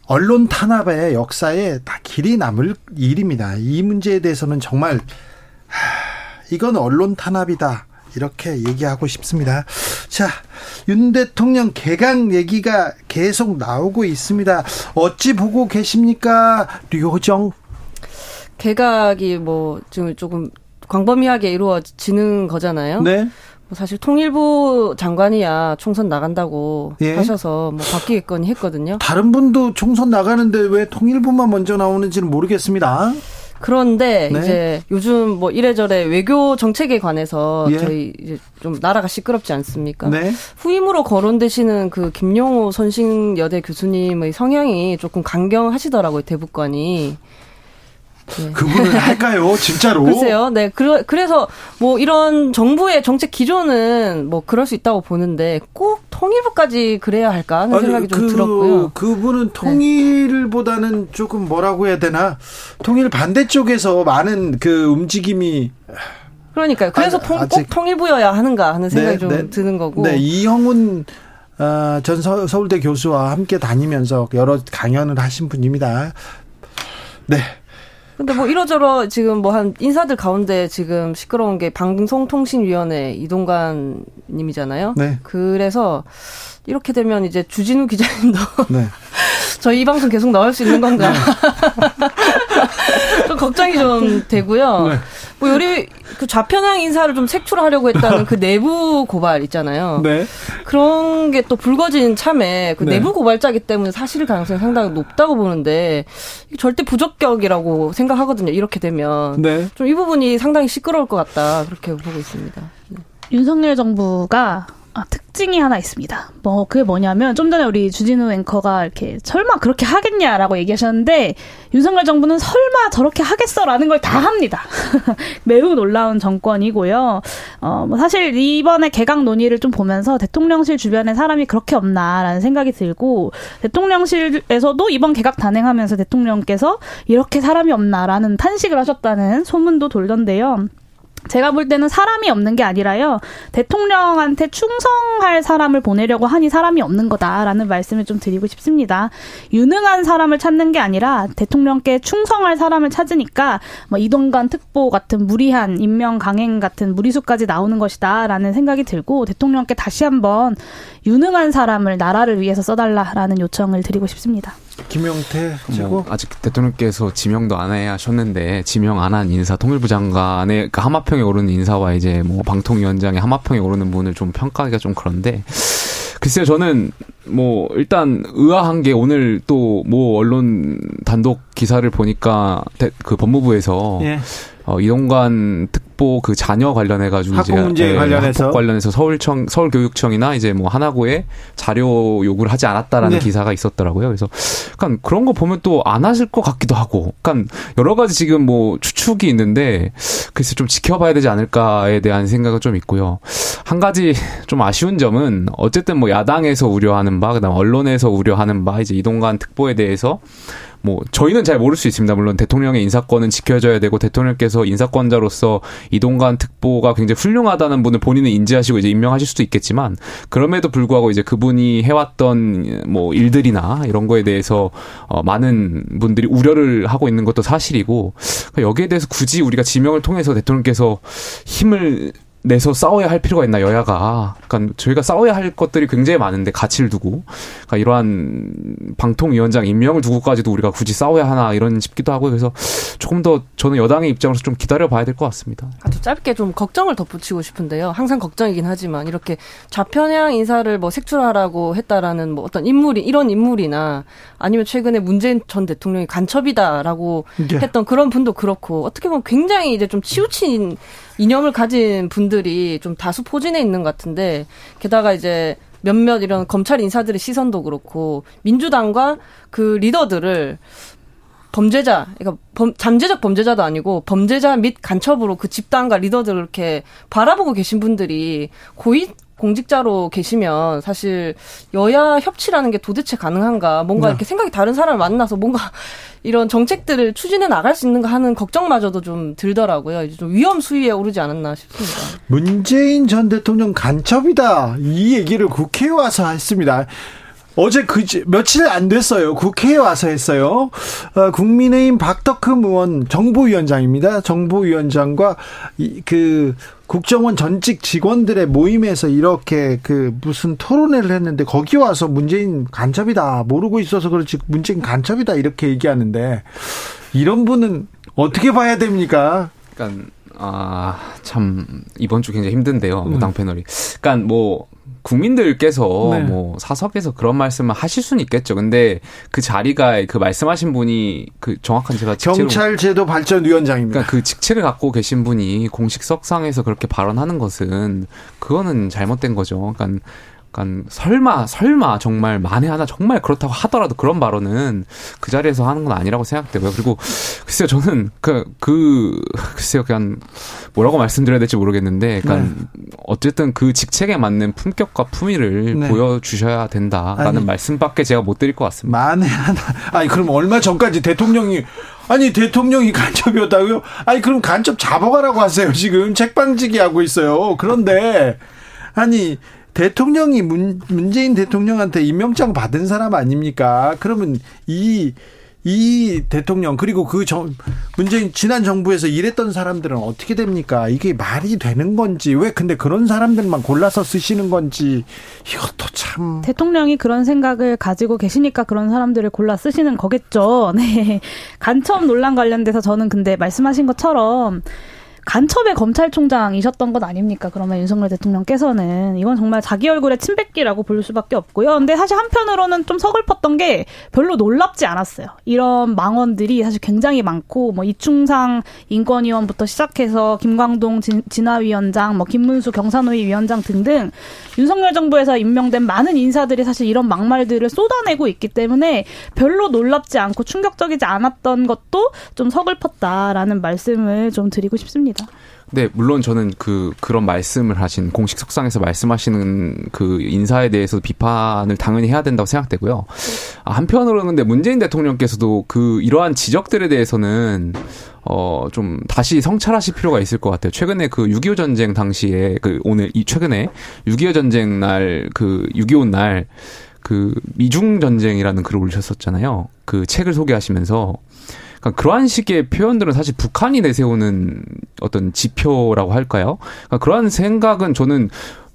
언론 탄압의 역사에 다 길이 남을 일입니다. 이 문제에 대해서는 정말 이건 언론 탄압이다. 이렇게 얘기하고 싶습니다. 자, 윤 대통령 개강 얘기가 계속 나오고 있습니다. 어찌 보고 계십니까? 류호정? 개각이 뭐 지금 조금 광범위하게 이루어지는 거잖아요. 네. 뭐 사실 통일부 장관이야 총선 나간다고 예. 하셔서 뭐 바뀌겠거니 했거든요. 다른 분도 총선 나가는데 왜 통일부만 먼저 나오는지는 모르겠습니다. 그런데 네. 이제 요즘 뭐 이래저래 외교 정책에 관해서 예. 저희 이제 좀 나라가 시끄럽지 않습니까? 네. 후임으로 거론되시는 그 김용호 선싱여대 교수님의 성향이 조금 강경하시더라고요 대북관이. 네. 그분은 [LAUGHS] 할까요? 진짜로? 글쎄요. 네. 그러, 그래서 뭐 이런 정부의 정책 기조는 뭐 그럴 수 있다고 보는데 꼭 통일부까지 그래야 할까 하는 아니, 생각이 좀 그, 들었고요. 그분은 네. 통일보다는 네. 조금 뭐라고 해야 되나? 통일 반대쪽에서 많은 그 움직임이 그러니까요. 그래서 아니, 통, 꼭 통일부여야 하는가 하는 생각이 네, 좀 네, 드는 거고. 네, 이형훈 어, 전 서, 울대 교수와 함께 다니면서 여러 강연을 하신 분입니다. 네. 근데 뭐 이러저러 지금 뭐 한 인사들 가운데 지금 시끄러운 게 방송통신위원회 이동관 님이잖아요. 네. 그래서 이렇게 되면 이제 주진우 기자님도 [LAUGHS] 네. [LAUGHS] 저희 이 방송 계속 나올 수 있는 건가? 네. [LAUGHS] 좀 걱정이 좀 되고요. 네. 뭐 요리 그 좌편향 인사를 좀 색출하려고 했다는 그 [LAUGHS] 내부 고발 있잖아요. 네. 그런 게 또 불거진 참에 그 네. 내부 고발자기 때문에 사실 가능성이 상당히 높다고 보는데 절대 부적격이라고 생각하거든요. 이렇게 되면 네. 좀 이 부분이 상당히 시끄러울 것 같다 그렇게 보고 있습니다. 네. 윤석열 정부가 아, 특징이 하나 있습니다. 뭐 그게 뭐냐면 좀 전에 우리 주진우 앵커가 이렇게 설마 그렇게 하겠냐라고 얘기하셨는데 윤석열 정부는 설마 저렇게 하겠어라는 걸 다 합니다. [LAUGHS] 매우 놀라운 정권이고요. 어 뭐 사실 이번에 개각 논의를 좀 보면서 대통령실 주변에 사람이 그렇게 없나라는 생각이 들고 대통령실에서도 이번 개각 단행하면서 대통령께서 이렇게 사람이 없나라는 탄식을 하셨다는 소문도 돌던데요. 제가 볼 때는 사람이 없는 게 아니라요. 대통령한테 충성할 사람을 보내려고 하니 사람이 없는 거다라는 말씀을 좀 드리고 싶습니다. 유능한 사람을 찾는 게 아니라 대통령께 충성할 사람을 찾으니까 뭐 이동관 특보 같은 무리한 임명 강행 같은 무리수까지 나오는 것이다라는 생각이 들고 대통령께 다시 한번 유능한 사람을 나라를 위해서 써달라라는 요청을 드리고 싶습니다. 김용태 뭐 아직 대통령께서 지명도 안해 하셨는데 지명 안 한 인사 통일부 장관의 그 하마평에 오르는 인사와 이제 뭐 방통위원장의 하마평에 오르는 분을 좀 평가하기가 좀 그런데 글쎄요 저는 뭐 일단 의아한 게 오늘 또 뭐 언론 단독 기사를 보니까 그 법무부에서 예. 어, 이동관 특보 그 자녀 관련해 가지고 학폭 이제 문제 예, 관련해서 학폭 관련해서 서울청 서울교육청이나 이제 뭐 하나고에 자료 요구를 하지 않았다라는 네. 기사가 있었더라고요. 그래서 약간 그런 거 보면 또 안 하실 것 같기도 하고, 약간 여러 가지 지금 뭐 추측이 있는데 글쎄 좀 지켜봐야 되지 않을까에 대한 생각은 좀 있고요. 한 가지 좀 아쉬운 점은 어쨌든 뭐 야당에서 우려하는 바, 그다음 언론에서 우려하는 바 이제 이동관 특보에 대해서 뭐 저희는 잘 모를 수 있습니다. 물론 대통령의 인사권은 지켜져야 되고 대통령께서 인사권자로서 이동관 특보가 굉장히 훌륭하다는 분을 본인은 인지하시고 이제 임명하실 수도 있겠지만 그럼에도 불구하고 이제 그분이 해왔던 뭐 일들이나 이런 거에 대해서 어 많은 분들이 우려를 하고 있는 것도 사실이고 그러니까 여기에 대해서 굳이 우리가 지명을 통해서 대통령께서 힘을 내서 싸워야 할 필요가 있나 여야가 그러니까 저희가 싸워야 할 것들이 굉장히 많은데 가치를 두고 그러니까 이러한 방통위원장 임명을 두고까지도 우리가 굳이 싸워야 하나 이런 싶기도 하고 그래서 조금 더 저는 여당의 입장으로서 좀 기다려 봐야 될 것 같습니다. 아주 짧게 좀 걱정을 덧붙이고 싶은데요. 항상 걱정이긴 하지만 이렇게 좌편향 인사를 뭐 색출하라고 했다라는 뭐 어떤 인물이 이런 인물이나 아니면 최근에 문재인 전 대통령이 간첩이다라고 네. 했던 그런 분도 그렇고 어떻게 보면 굉장히 이제 좀 치우친 이념을 가진 분 들이 좀 다수 포진해 있는 것 같은데 게다가 이제 몇몇 이런 검찰 인사들의 시선도 그렇고 민주당과 그 리더들을 범죄자, 그러니까 범, 잠재적 범죄자도 아니고 범죄자 및 간첩으로 그 집단과 리더들을 이렇게 바라보고 계신 분들이 고위 공직자로 계시면 사실 여야 협치라는 게 도대체 가능한가 뭔가 네. 이렇게 생각이 다른 사람을 만나서 뭔가 [LAUGHS] 이런 정책들을 추진해 나갈 수 있는가 하는 걱정마저도 좀 들더라고요. 이제 좀 위험 수위에 오르지 않았나 싶습니다. 문재인 전 대통령 간첩이다 이 얘기를 국회에 와서 했습니다. 어제 그 며칠 안 됐어요. 국회에 와서 했어요. 어, 국민의힘 박덕흠 의원 정보위원장입니다. 정보위원장과 이, 그 국정원 전직 직원들의 모임에서 이렇게 그 무슨 토론회를 했는데 거기 와서 문재인 간첩이다 모르고 있어서 그렇지 문재인 간첩이다 이렇게 얘기하는데 이런 분은 어떻게 봐야 됩니까? 그러니까 아참 이번 주 굉장히 힘든데요 무당 음. 패널이. 그러니까 뭐 국민들께서 네. 뭐 사석에서 그런 말씀을 하실 수는 있겠죠. 근데 그 자리가 그 말씀하신 분이 그 정확한 제가 경찰제도 발전위원장입니다. 그러니까 그 직책을 갖고 계신 분이 공식석상에서 그렇게 발언하는 것은 그거는 잘못된 거죠. 그러니까 약간 설마 설마 정말 만에 하나 정말 그렇다고 하더라도 그런 발언은 그 자리에서 하는 건 아니라고 생각되고요. 그리고 글쎄요 저는 그그 그, 글쎄요 그냥 뭐라고 말씀드려야 될지 모르겠는데 그러니까 네. 어쨌든 그 직책에 맞는 품격과 품위를 네. 보여주셔야 된다라는 아니, 말씀밖에 제가 못 드릴 것 같습니다. 만에 하나 아니 그럼 얼마 전까지 대통령이 아니 대통령이 간첩이 었다고요? 아니 그럼 간첩 잡아가라고 하세요 지금 책방지기 하고 있어요. 그런데 아니 대통령이 문, 문재인 대통령한테 임명장 받은 사람 아닙니까? 그러면 이, 이 대통령, 그리고 그 정, 문재인 지난 정부에서 일했던 사람들은 어떻게 됩니까? 이게 말이 되는 건지, 왜 근데 그런 사람들만 골라서 쓰시는 건지, 이것도 참. 대통령이 그런 생각을 가지고 계시니까 그런 사람들을 골라 쓰시는 거겠죠. [LAUGHS] 네. 간첩 논란 관련돼서 저는 근데 말씀하신 것처럼 간첩의 검찰총장이셨던 것 아닙니까? 그러면 윤석열 대통령께서는 이건 정말 자기 얼굴에 침 뱉기라고 볼 수밖에 없고요. 근데 사실 한편으로는 좀 서글펐던 게 별로 놀랍지 않았어요. 이런 망언들이 사실 굉장히 많고 뭐 이충상 인권위원부터 시작해서 김광동 진, 진화위원장, 뭐 김문수 경산노위 위원장 등등 윤석열 정부에서 임명된 많은 인사들이 사실 이런 막말들을 쏟아내고 있기 때문에 별로 놀랍지 않고 충격적이지 않았던 것도 좀 서글펐다라는 말씀을 좀 드리고 싶습니다. 있습니다. 네, 물론 저는 그 그런 말씀을 하신 공식 석상에서 말씀하시는 그 인사에 대해서 비판을 당연히 해야 된다고 생각되고요. 아, 한편으로는 근데 문재인 대통령께서도 그 이러한 지적들에 대해서는 어 좀 다시 성찰하실 필요가 있을 것 같아요. 최근에 그 6.25 전쟁 당시에 그 오늘 이 최근에 6.25 전쟁 날 그 6.25 날 그 미중 전쟁이라는 글을 올리셨었잖아요. 그 책을 소개하시면서 그러니까 그러한 식의 표현들은 사실 북한이 내세우는 어떤 지표라고 할까요? 그러니까 그러한 생각은 저는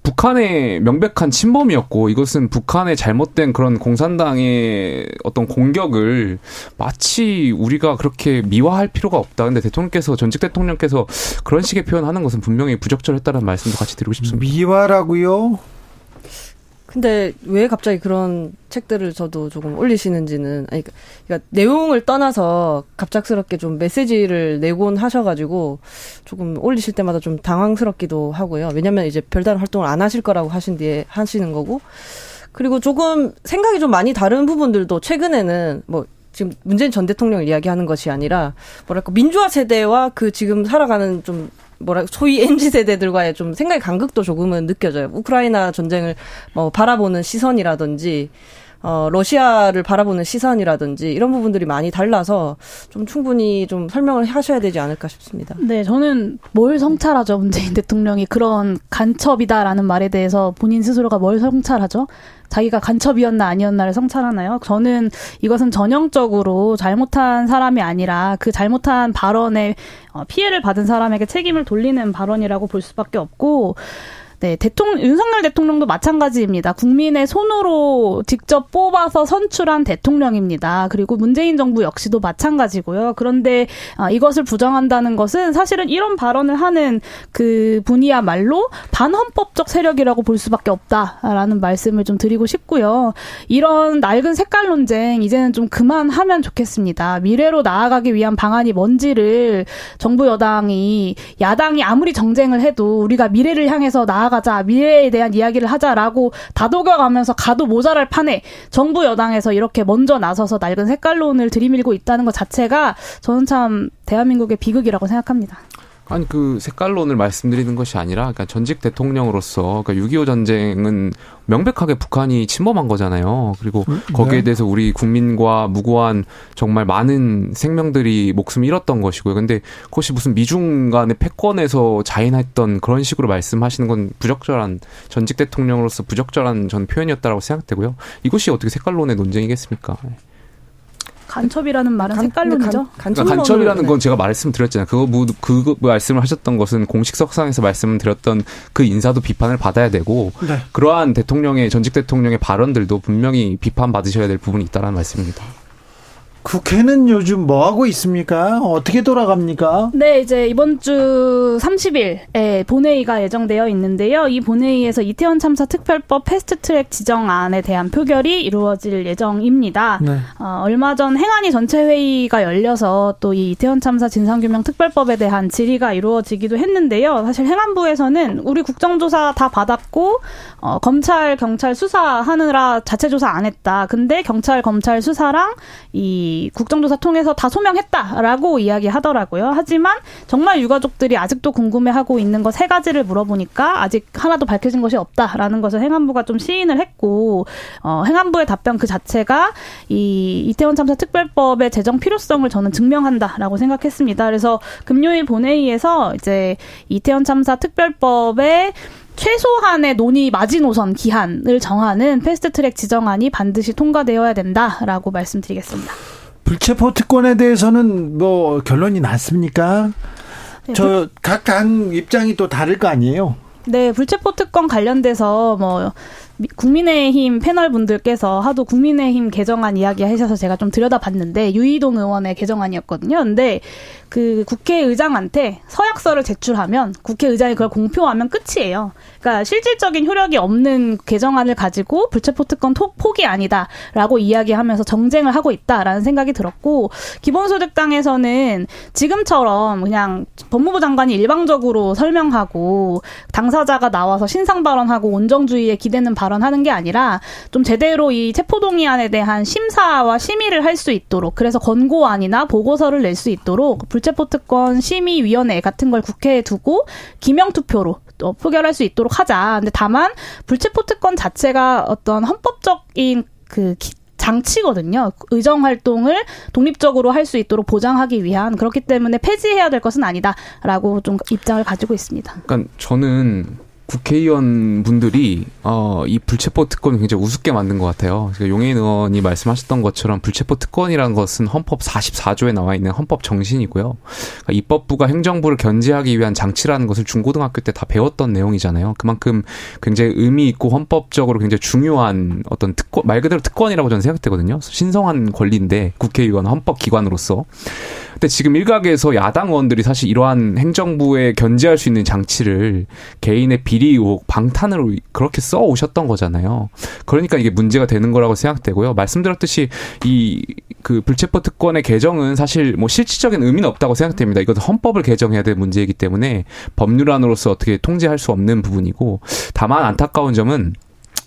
북한의 명백한 침범이었고 이것은 북한의 잘못된 그런 공산당의 어떤 공격을 마치 우리가 그렇게 미화할 필요가 없다. 근데 대통령께서 전직 대통령께서 그런 식의 표현하는 것은 분명히 부적절했다는 말씀도 같이 드리고 싶습니다. 미화라고요? 근데 왜 갑자기 그런 책들을 저도 조금 올리시는지는 아니 그러니까 내용을 떠나서 갑작스럽게 좀 메시지를 내곤 하셔가지고 조금 올리실 때마다 좀 당황스럽기도 하고요. 왜냐면 이제 별다른 활동을 안 하실 거라고 하신 뒤에 하시는 거고 그리고 조금 생각이 좀 많이 다른 부분들도 최근에는 뭐 지금 문재인 전 대통령을 이야기하는 것이 아니라 뭐랄까 민주화 세대와 그 지금 살아가는 좀 뭐라 소위 MZ 세대들과의 좀 생각의 간극도 조금은 느껴져요. 우크라이나 전쟁을 뭐 바라보는 시선이라든지 어, 러시아를 바라보는 시선이라든지 이런 부분들이 많이 달라서 좀 충분히 좀 설명을 하셔야 되지 않을까 싶습니다. 네, 저는 뭘 성찰하죠, 문재인 대통령이 그런 간첩이다라는 말에 대해서 본인 스스로가 뭘 성찰하죠? 자기가 간첩이었나 아니었나를 성찰하나요? 저는 이것은 전형적으로 잘못한 사람이 아니라 그 잘못한 발언에 어, 피해를 받은 사람에게 책임을 돌리는 발언이라고 볼 수밖에 없고 네, 대통령 윤석열 대통령도 마찬가지입니다. 국민의 손으로 직접 뽑아서 선출한 대통령입니다. 그리고 문재인 정부 역시도 마찬가지고요. 그런데 아, 이것을 부정한다는 것은 사실은 이런 발언을 하는 그 분이야말로 반헌법적 세력이라고 볼 수밖에 없다라는 말씀을 좀 드리고 싶고요. 이런 낡은 색깔 논쟁 이제는 좀 그만하면 좋겠습니다. 미래로 나아가기 위한 방안이 뭔지를 정부 여당이 야당이 아무리 정쟁을 해도 우리가 미래를 향해서 나아가 나아가자, 미래에 대한 이야기를 하자라고 다독여가면서 가도 모자랄 판에 정부 여당에서 이렇게 먼저 나서서 낡은 색깔론을 들이밀고 있다는 것 자체가 저는 참 대한민국의 비극이라고 생각합니다. 아니 그 색깔론을 말씀드리는 것이 아니라 그러니까 전직 대통령으로서 그러니까 6.25 전쟁은 명백하게 북한이 침범한 거잖아요. 그리고 음, 거기에 네. 대해서 우리 국민과 무고한 정말 많은 생명들이 목숨 잃었던 것이고요. 근데 그것이 무슨 미중 간의 패권에서 자인했던 그런 식으로 말씀하시는 건 부적절한 전직 대통령으로서 부적절한 전 표현이었다라고 생각되고요. 이것이 어떻게 색깔론의 논쟁이겠습니까? 간첩이라는 말은 색깔론이죠. 간, 그러니까 간첩이라는 건 제가 말씀드렸잖아요. 그거 뭐, 그 말씀을 하셨던 것은 공식석상에서 말씀드렸던 그 인사도 비판을 받아야 되고 네. 그러한 대통령의 전직 대통령의 발언들도 분명히 비판 받으셔야 될 부분이 있다라는 말씀입니다. 국회는 요즘 뭐 하고 있습니까? 어떻게 돌아갑니까? 네, 이제 이번 주 30일에 본회의가 예정되어 있는데요. 이 본회의에서 이태원 참사 특별법 패스트트랙 지정안에 대한 표결이 이루어질 예정입니다. 네. 어, 얼마 전 행안위 전체 회의가 열려서 또 이 이태원 참사 진상규명 특별법에 대한 질의가 이루어지기도 했는데요. 사실 행안부에서는 우리 국정조사 다 받았고 어, 검찰 경찰 수사하느라 자체 조사 안 했다. 근데 경찰 검찰 수사랑 이 국정조사 통해서 다 소명했다라고 이야기하더라고요. 하지만 정말 유가족들이 아직도 궁금해하고 있는 거세 가지를 물어보니까 아직 하나도 밝혀진 것이 없다라는 것을 행안부가 좀 시인을 했고 어, 행안부의 답변 그 자체가 이 이태원 참사 특별법의 제정 필요성을 저는 증명한다라고 생각했습니다. 그래서 금요일 본회의에서 이제 이태원 참사 특별법의 최소한의 논의 마지노선 기한을 정하는 패스트트랙 지정안이 반드시 통과되어야 된다라고 말씀드리겠습니다. 불체포 특권에 대해서는 뭐 결론이 났습니까? 네, 저 각 당 입장이 또 다를 거 아니에요? 네, 불체포 특권 관련돼서 뭐 국민의힘 패널 분들께서 하도 국민의힘 개정안 이야기 하셔서 제가 좀 들여다봤는데 유이동 의원의 개정안이었거든요. 근데 그 국회의장한테 서약서를 제출하면 국회의장이 그걸 공표하면 끝이에요. 그러니까 실질적인 효력이 없는 개정안을 가지고 불체포 특권 포기 아니다라고 이야기하면서 정쟁을 하고 있다라는 생각이 들었고 기본소득당에서는 지금처럼 그냥 법무부 장관이 일방적으로 설명하고 당사자가 나와서 신상 발언하고 온정주의에 기대는 발언하는 게 아니라 좀 제대로 이 체포동의안에 대한 심사와 심의를 할 수 있도록 그래서 권고안이나 보고서를 낼 수 있도록 불체포특권 심의위원회 같은 걸 국회에 두고 기명투표로 또 표결할 수 있도록 하자. 근데 다만 불체포특권 자체가 어떤 헌법적인 그 장치거든요. 의정 활동을 독립적으로 할 수 있도록 보장하기 위한 그렇기 때문에 폐지해야 될 것은 아니다라고 좀 입장을 가지고 있습니다. 그러니까 저는 국회의원 분들이 어, 이 불체포 특권을 굉장히 우습게 만든 것 같아요. 그러니까 용해인 의원이 말씀하셨던 것처럼 불체포 특권이라는 것은 헌법 44조에 나와 있는 헌법 정신이고요. 그러니까 입법부가 행정부를 견제하기 위한 장치라는 것을 중고등학교 때 다 배웠던 내용이잖아요. 그만큼 굉장히 의미 있고 헌법적으로 굉장히 중요한 어떤 특권 말 그대로 특권이라고 저는 생각되거든요. 신성한 권리인데 국회의원 헌법 기관으로서 근데 지금 일각에서 야당 의원들이 사실 이러한 행정부에 견제할 수 있는 장치를 개인의 비리 의혹, 방탄으로 그렇게 써 오셨던 거잖아요. 그러니까 이게 문제가 되는 거라고 생각되고요. 말씀드렸듯이 이 그 불체포 특권의 개정은 사실 뭐 실질적인 의미는 없다고 생각됩니다. 이것은 헌법을 개정해야 될 문제이기 때문에 법률안으로서 어떻게 통제할 수 없는 부분이고 다만 안타까운 점은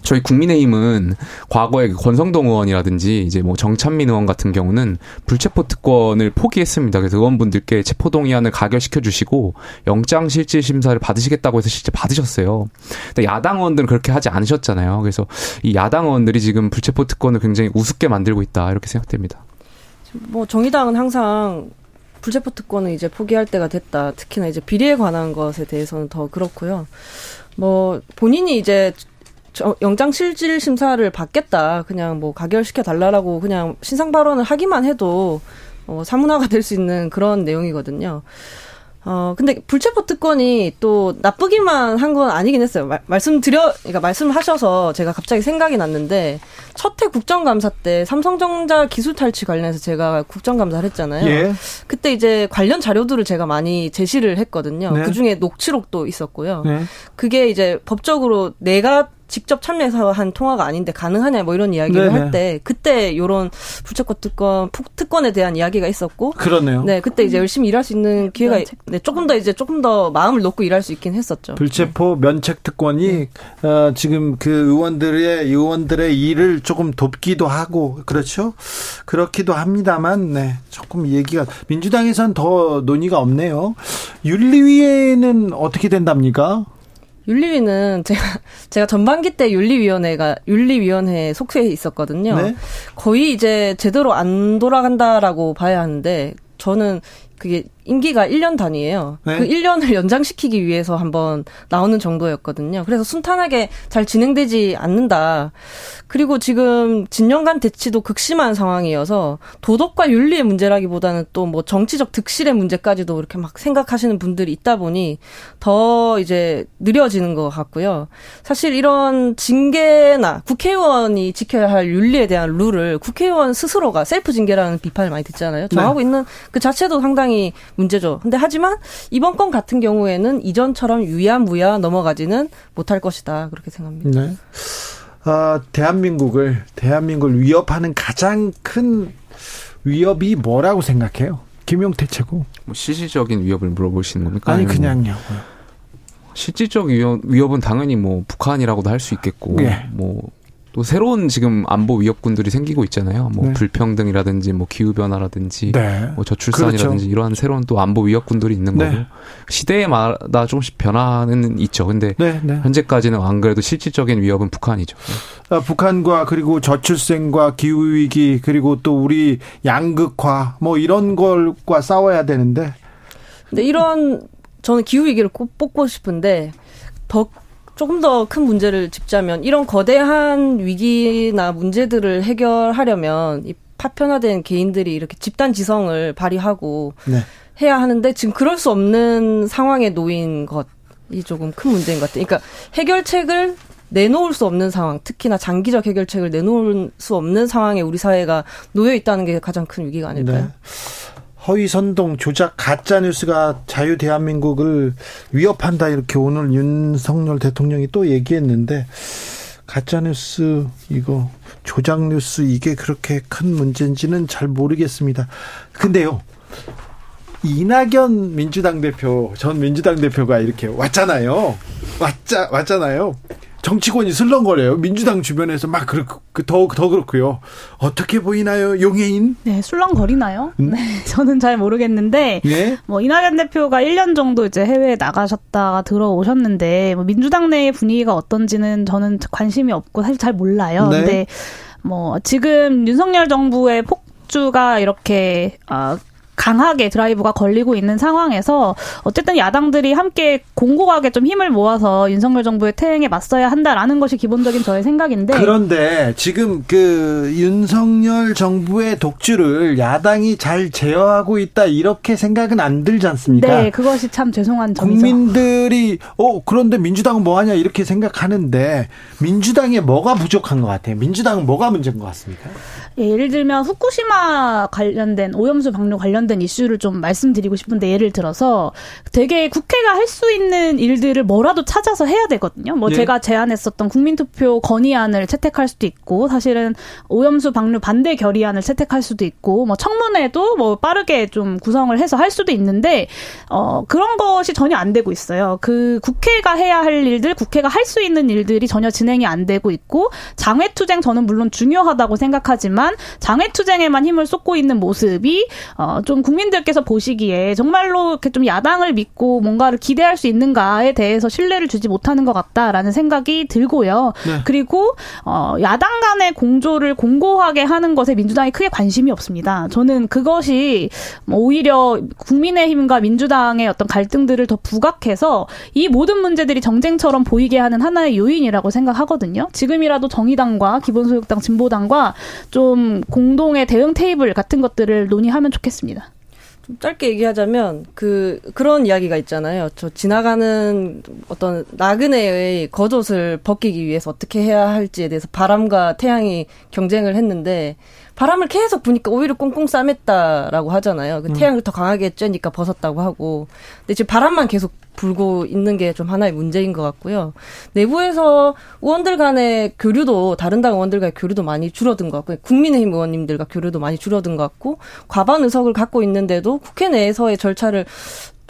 저희 국민의힘은 과거에 그 권성동 의원이라든지 이제 뭐 정찬민 의원 같은 경우는 불체포 특권을 포기했습니다. 그래서 의원분들께 체포동의안을 가결시켜 주시고 영장 실질 심사를 받으시겠다고 해서 실제 받으셨어요. 근데 야당 의원들은 그렇게 하지 않으셨잖아요. 그래서 이 야당 의원들이 지금 불체포 특권을 굉장히 우습게 만들고 있다 이렇게 생각됩니다. 뭐 정의당은 항상 불체포 특권을 이제 포기할 때가 됐다. 특히나 이제 비리에 관한 것에 대해서는 더 그렇고요. 뭐 본인이 이제 영장 실질 심사를 받겠다. 그냥 뭐 가결시켜 달라라고 그냥 신상 발언을 하기만 해도 어, 사문화가 될 수 있는 그런 내용이거든요. 어, 근데 불체포 특권이 또 나쁘기만 한 건 아니긴 했어요. 말, 말씀드려, 그러니까 말씀하셔서 제가 갑자기 생각이 났는데, 첫해 국정감사 때 삼성전자 기술 탈취 관련해서 제가 국정감사를 했잖아요. 예. 그때 이제 관련 자료들을 제가 많이 제시를 했거든요. 네. 그 중에 녹취록도 있었고요. 네. 그게 이제 법적으로 내가 직접 참여해서 한 통화가 아닌데 가능하냐 뭐 이런 이야기를 할 때 그때 요런 불체포 특권 특권에 대한 이야기가 있었고 그러네요. 네, 그때 이제 열심히 일할 수 있는 기회가 네, 조금 더 이제 조금 더 마음을 놓고 일할 수 있긴 했었죠. 불체포 면책 특권이 네. 어, 지금 그 의원들의 의원들의 일을 조금 돕기도 하고 그렇죠. 그렇기도 합니다만 네. 조금 얘기가 민주당에선 더 논의가 없네요. 윤리위에는 어떻게 된답니까? 윤리위는 제가 [LAUGHS] 제가 전반기 때 윤리위원회가 윤리위원회 속세에 있었거든요. 네? 거의 이제 제대로 안 돌아간다라고 봐야 하는데 저는 그게 임기가 1년 단위예요. 네. 그 1년을 연장시키기 위해서 한번 나오는 정도였거든요. 그래서 순탄하게 잘 진행되지 않는다. 그리고 지금 진영간 대치도 극심한 상황이어서 도덕과 윤리의 문제라기보다는 또 뭐 정치적 득실의 문제까지도 이렇게 막 생각하시는 분들이 있다 보니 더 이제 느려지는 것 같고요. 사실 이런 징계나 국회의원이 지켜야 할 윤리에 대한 룰을 국회의원 스스로가 셀프 징계라는 비판을 많이 듣잖아요. 정하고 네. 있는 그 자체도 상당히 문제죠. 근데 하지만 이번 건 같은 경우에는 이전처럼 유야무야 넘어가지는 못할 것이다. 그렇게 생각합니다. 네. 어, 대한민국을 대한민국을 위협하는 가장 큰 위협이 뭐라고 생각해요? 김용태 최고. 뭐 실질적인 위협을 물어보시는 겁니까? 아니 그냥요. 실질적 위협, 위협은 당연히 뭐 북한이라고도 할 수 있겠고, 네. 뭐 또 새로운 지금 안보 위협군들이 생기고 있잖아요. 뭐 네. 불평등이라든지 뭐 기후 변화라든지 네. 뭐 저출산이라든지 그렇죠. 이러한 새로운 또 안보 위협군들이 있는 네. 거고 시대에마다 조금씩 변화는 있죠. 근데 네, 네. 현재까지는 안 그래도 실질적인 위협은 북한이죠. 아, 북한과 그리고 저출생과 기후 위기 그리고 또 우리 양극화 뭐 이런 걸과 싸워야 되는데. 근데 이런 저는 기후 위기를 꼭 뽑고 싶은데 더 조금 더 큰 문제를 짚자면 이런 거대한 위기나 문제들을 해결하려면 이 파편화된 개인들이 이렇게 집단 지성을 발휘하고 네. 해야 하는데 지금 그럴 수 없는 상황에 놓인 것이 조금 큰 문제인 것 같아요. 그러니까 해결책을 내놓을 수 없는 상황, 특히나 장기적 해결책을 내놓을 수 없는 상황에 우리 사회가 놓여 있다는 게 가장 큰 위기가 아닐까요? 네. 허위 선동 조작 가짜 뉴스가 자유 대한민국을 위협한다 이렇게 오늘 윤석열 대통령이 또 얘기했는데 가짜 뉴스 이거 조작 뉴스 이게 그렇게 큰 문제인지는 잘 모르겠습니다. 근데요. 이낙연 민주당 대표 전 민주당 대표가 이렇게 왔잖아요. 왔자 왔잖아요. 정치권이 슬렁거려요. 민주당 주변에서 막 그렇고 더, 더 그렇고요. 어떻게 보이나요, 용해인? 네, 술렁거리나요? 음? 네, [LAUGHS] 저는 잘 모르겠는데, 네? 뭐, 이낙연 대표가 1년 정도 이제 해외에 나가셨다가 들어오셨는데, 뭐, 민주당 내의 분위기가 어떤지는 저는 관심이 없고 사실 잘 몰라요. 네. 근데, 뭐, 지금 윤석열 정부의 폭 주가 이렇게, 어, 강하게 드라이브가 걸리고 있는 상황에서 어쨌든 야당들이 함께 공고하게 좀 힘을 모아서 윤석열 정부의 퇴행에 맞서야 한다라는 것이 기본적인 저의 생각인데 그런데 지금 그 윤석열 정부의 독주를 야당이 잘 제어하고 있다 이렇게 생각은 안 들지 않습니까? 네, 그것이 참 죄송한 점이죠. 국민들이 어 그런데 민주당은 뭐 하냐 이렇게 생각하는데 민주당에 뭐가 부족한 것 같아요? 민주당은 뭐가 문제인 것 같습니까? 예, 예를 들면 후쿠시마 관련된 오염수 방류 관련 관련된 이슈를 좀 말씀드리고 싶은데 예를 들어서 되게 국회가 할 수 있는 일들을 뭐라도 찾아서 해야 되거든요. 뭐 예. 제가 제안했었던 국민투표 건의안을 채택할 수도 있고 사실은 오염수 방류 반대 결의안을 채택할 수도 있고 뭐 청문회도 뭐 빠르게 좀 구성을 해서 할 수도 있는데 어 그런 것이 전혀 안 되고 있어요. 그 국회가 해야 할 일들, 국회가 할 수 있는 일들이 전혀 진행이 안 되고 있고 장외투쟁 저는 물론 중요하다고 생각하지만 장외투쟁에만 힘을 쏟고 있는 모습이 어좀 국민들께서 보시기에 정말로 이렇게 좀 야당을 믿고 뭔가를 기대할 수 있는가에 대해서 신뢰를 주지 못하는 것 같다라는 생각이 들고요. 네. 그리고 어 야당 간의 공조를 공고하게 하는 것에 민주당이 크게 관심이 없습니다. 저는 그것이 뭐 오히려 국민의힘과 민주당의 어떤 갈등들을 더 부각해서 이 모든 문제들이 정쟁처럼 보이게 하는 하나의 요인이라고 생각하거든요. 지금이라도 정의당과 기본소득당, 진보당과 좀 공동의 대응 테이블 같은 것들을 논의하면 좋겠습니다. 좀 짧게 얘기하자면 그 그런 이야기가 있잖아요. 저 지나가는 어떤 나그네의 겉옷을 벗기기 위해서 어떻게 해야 할지에 대해서 바람과 태양이 경쟁을 했는데 바람을 계속 부니까 오히려 꽁꽁 싸맸다라고 하잖아요. 그 음. 태양을 더 강하게 쬐니까 벗었다고 하고. 근데 지금 바람만 계속 불고 있는 게 좀 하나의 문제인 것 같고요. 내부에서 의원들 간의 교류도 다른 당 의원들과의 교류도 많이 줄어든 것 같고 국민의힘 의원님들과 교류도 많이 줄어든 것 같고 과반 의석을 갖고 있는데도 국회 내에서의 절차를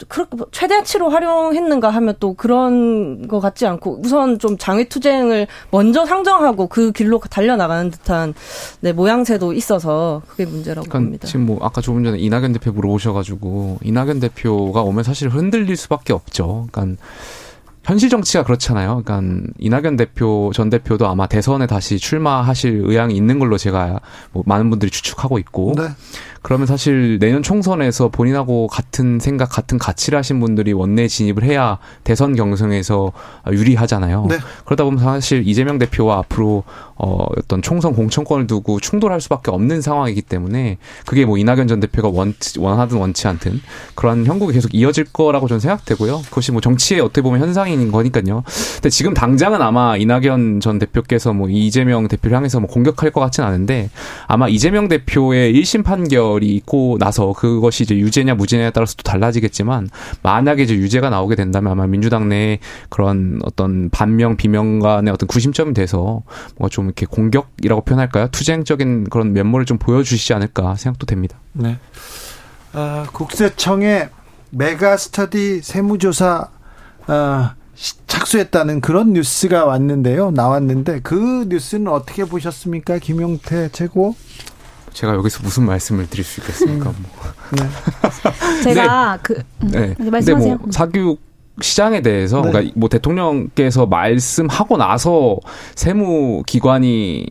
그렇게 뭐 최대치로 활용했는가 하면 또 그런 것 같지 않고 우선 좀 장외투쟁을 먼저 상정하고 그 길로 달려나가는 듯한 네, 모양새도 있어서 그게 문제라고 그러니까 봅니다. 지금 뭐 아까 조금 전에 이낙연 대표 물어보셔가지고 이낙연 대표가 오면 사실 흔들릴 수밖에 없죠. 그러니까 현실 정치가 그렇잖아요. 그러니까 이낙연 대표 전 대표도 아마 대선에 다시 출마하실 의향이 있는 걸로 제가 뭐 많은 분들이 추측하고 있고 네. 그러면 사실 내년 총선에서 본인하고 같은 생각, 같은 가치를 하신 분들이 원내 진입을 해야 대선 경선에서 유리하잖아요. 네. 그러다 보면 사실 이재명 대표와 앞으로 어, 어떤 총선 공천권을 두고 충돌할 수밖에 없는 상황이기 때문에 그게 뭐 이낙연 전 대표가 원, 원하든 원치 않든 그런 형국이 계속 이어질 거라고 저는 생각되고요. 그것이 뭐 정치의 어떻게 보면 현상인 거니까요. 근데 지금 당장은 아마 이낙연 전 대표께서 뭐 이재명 대표를 향해서 뭐 공격할 것 같지는 않은데 아마 이재명 대표의 1심 판결이 있고 나서 그것이 이제 유죄냐 무죄냐에 따라서 또 달라지겠지만 만약에 이제 유죄가 나오게 된다면 아마 민주당 내에 그런 어떤 반명 비명 간의 어떤 구심점이 돼서 뭔가 좀 이렇게 공격이라고 표현할까요? 투쟁적인 그런 면모를 좀 보여주시지 않을까 생각도 됩니다. 네. 어, 국세청의 메가 스터디 세무조사 어, 착수했다는 그런 뉴스가 왔는데요. 나왔는데 그 뉴스는 어떻게 보셨습니까? 김용태 최고? 제가 여기서 무슨 말씀을 드릴 수 있겠습니까? 음. 뭐. 네. [LAUGHS] 제가 네. 그 음, 네. 말씀하세요. 근데 뭐 사교육 시장에 대해서 네. 그러니까 뭐 대통령께서 말씀하고 나서 세무 기관이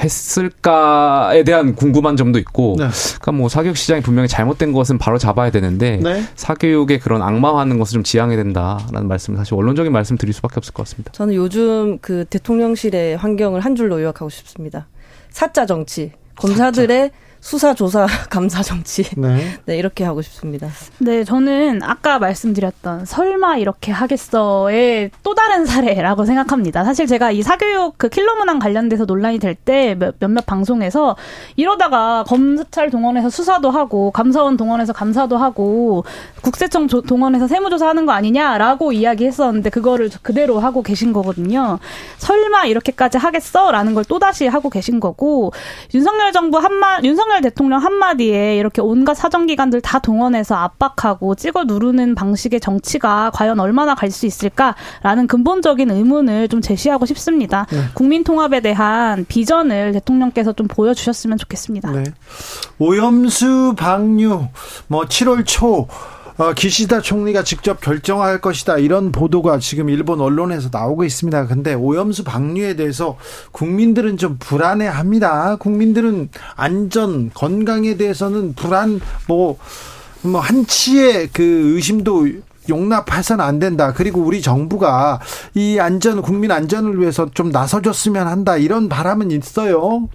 했을까에 대한 궁금한 점도 있고, 네. 그러니까 뭐 사교육 시장이 분명히 잘못된 것은 바로 잡아야 되는데 네. 사교육의 그런 악마화하는 것을 좀 지양해야 된다라는 말씀 사실 원론적인 말씀 드릴 수밖에 없을 것 같습니다. 저는 요즘 그 대통령실의 환경을 한 줄로 요약하고 싶습니다. 사자 정치. 검사들의 수사, 조사, [LAUGHS] 감사 정치. 네. [LAUGHS] 네, 이렇게 하고 싶습니다. 네, 저는 아까 말씀드렸던 설마 이렇게 하겠어의 또 다른 사례라고 생각합니다. 사실 제가 이 사교육 그 킬러 문항 관련돼서 논란이 될 때 몇몇 방송에서 이러다가 검찰 동원해서 수사도 하고 감사원 동원해서 감사도 하고 국세청 동원해서 세무조사 하는 거 아니냐라고 이야기했었는데 그거를 그대로 하고 계신 거거든요. 설마 이렇게까지 하겠어라는 걸 또 다시 하고 계신 거고 윤석열 정부 한마 윤석 윤석열 대통령 한마디에 이렇게 온갖 사정기관들 다 동원해서 압박하고 찍어 누르는 방식의 정치가 과연 얼마나 갈 수 있을까라는 근본적인 의문을 좀 제시하고 싶습니다. 네. 국민 통합에 대한 비전을 대통령께서 좀 보여주셨으면 좋겠습니다. 네. 오염수 방류 뭐 7월 초 어, 기시다 총리가 직접 결정할 것이다 이런 보도가 지금 일본 언론에서 나오고 있습니다. 근데 오염수 방류에 대해서 국민들은 좀 불안해합니다. 국민들은 안전 건강에 대해서는 불안 뭐 뭐 한치의 그 의심도 용납해서는 안 된다. 그리고 우리 정부가 이 안전 국민 안전을 위해서 좀 나서줬으면 한다. 이런 바람은 있어요.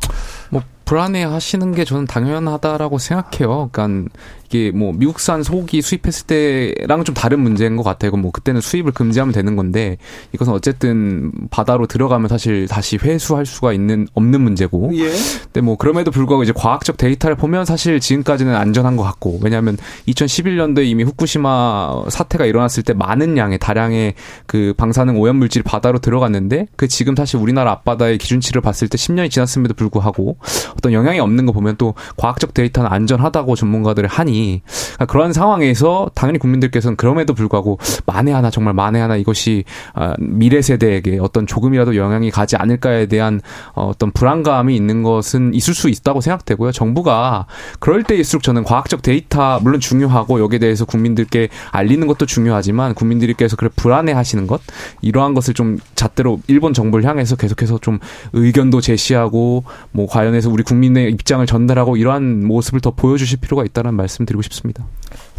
뭐 불안해 하시는 게 저는 당연하다라고 생각해요. 그러니까 이게 뭐 미국산 소고기 수입했을 때랑 좀 다른 문제인 것 같아요. 뭐 그때는 수입을 금지하면 되는 건데 이것은 어쨌든 바다로 들어가면 사실 다시 회수할 수가 있는 없는 문제고. 예. 근데 뭐 그럼에도 불구하고 이제 과학적 데이터를 보면 사실 지금까지는 안전한 것 같고 왜냐하면 2011년도에 이미 후쿠시마 사태가 일어났을 때 많은 양의 다량의 그 방사능 오염 물질이 바다로 들어갔는데 그 지금 사실 우리나라 앞바다의 기준치를 봤을 때 10년이 지났음에도 불구하고 어떤 영향이 없는 거 보면 또 과학적 데이터는 안전하다고 전문가들이 하니 그러니까 그런 상황에서 당연히 국민들께서는 그럼에도 불구하고 만에 하나 정말 만에 하나 이것이 아, 미래 세대에게 어떤 조금이라도 영향이 가지 않을까에 대한 어, 어떤 불안감이 있는 것은 있을 수 있다고 생각되고요. 정부가 그럴 때일수록 저는 과학적 데이터 물론 중요하고 여기에 대해서 국민들께 알리는 것도 중요하지만 국민들께서 그래 불안해하시는 것 이러한 것을 좀 잣대로 일본 정부를 향해서 계속해서 좀 의견도 제시하고 뭐 관련해서 우리 국민의 입장을 전달하고 이러한 모습을 더 보여주실 필요가 있다는 말씀 드리고 싶습니다.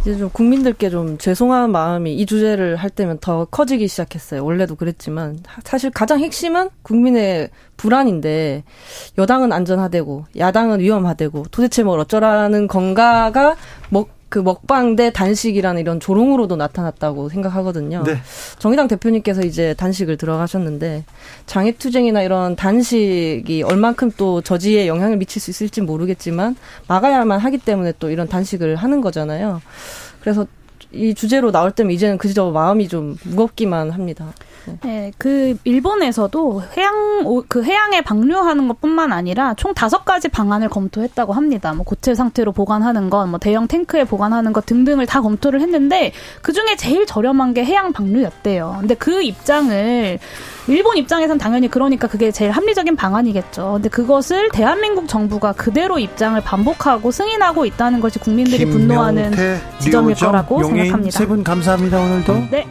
이제 좀 국민들께 좀 죄송한 마음이 이 주제를 할 때면 더 커지기 시작했어요. 원래도 그랬지만 사실 가장 핵심은 국민의 불안인데 여당은 안전하대고 야당은 위험하대고 도대체 뭘 어쩌라는 건가가 뭐 그 먹방 대 단식이라는 이런 조롱으로도 나타났다고 생각하거든요. 네. 정의당 대표님께서 이제 단식을 들어가셨는데 장애투쟁이나 이런 단식이 얼만큼 또 저지에 영향을 미칠 수 있을지 모르겠지만 막아야만 하기 때문에 또 이런 단식을 하는 거잖아요. 그래서 이 주제로 나올 때면 이제는 그저 마음이 좀 무겁기만 합니다. 네. 네, 그 일본에서도 해양 그 해양에 방류하는 것뿐만 아니라 총 다섯 가지 방안을 검토했다고 합니다. 뭐 고체 상태로 보관하는 것, 뭐 대형 탱크에 보관하는 것 등등을 다 검토를 했는데 그 중에 제일 저렴한 게 해양 방류였대요. 근데 그 입장을 일본 입장에선 당연히 그러니까 그게 제일 합리적인 방안이겠죠. 근데 그것을 대한민국 정부가 그대로 입장을 반복하고 승인하고 있다는 것이 국민들이 분노하는 지점일 거라고 생각합니다. 세 분 감사합니다 오늘도. 네.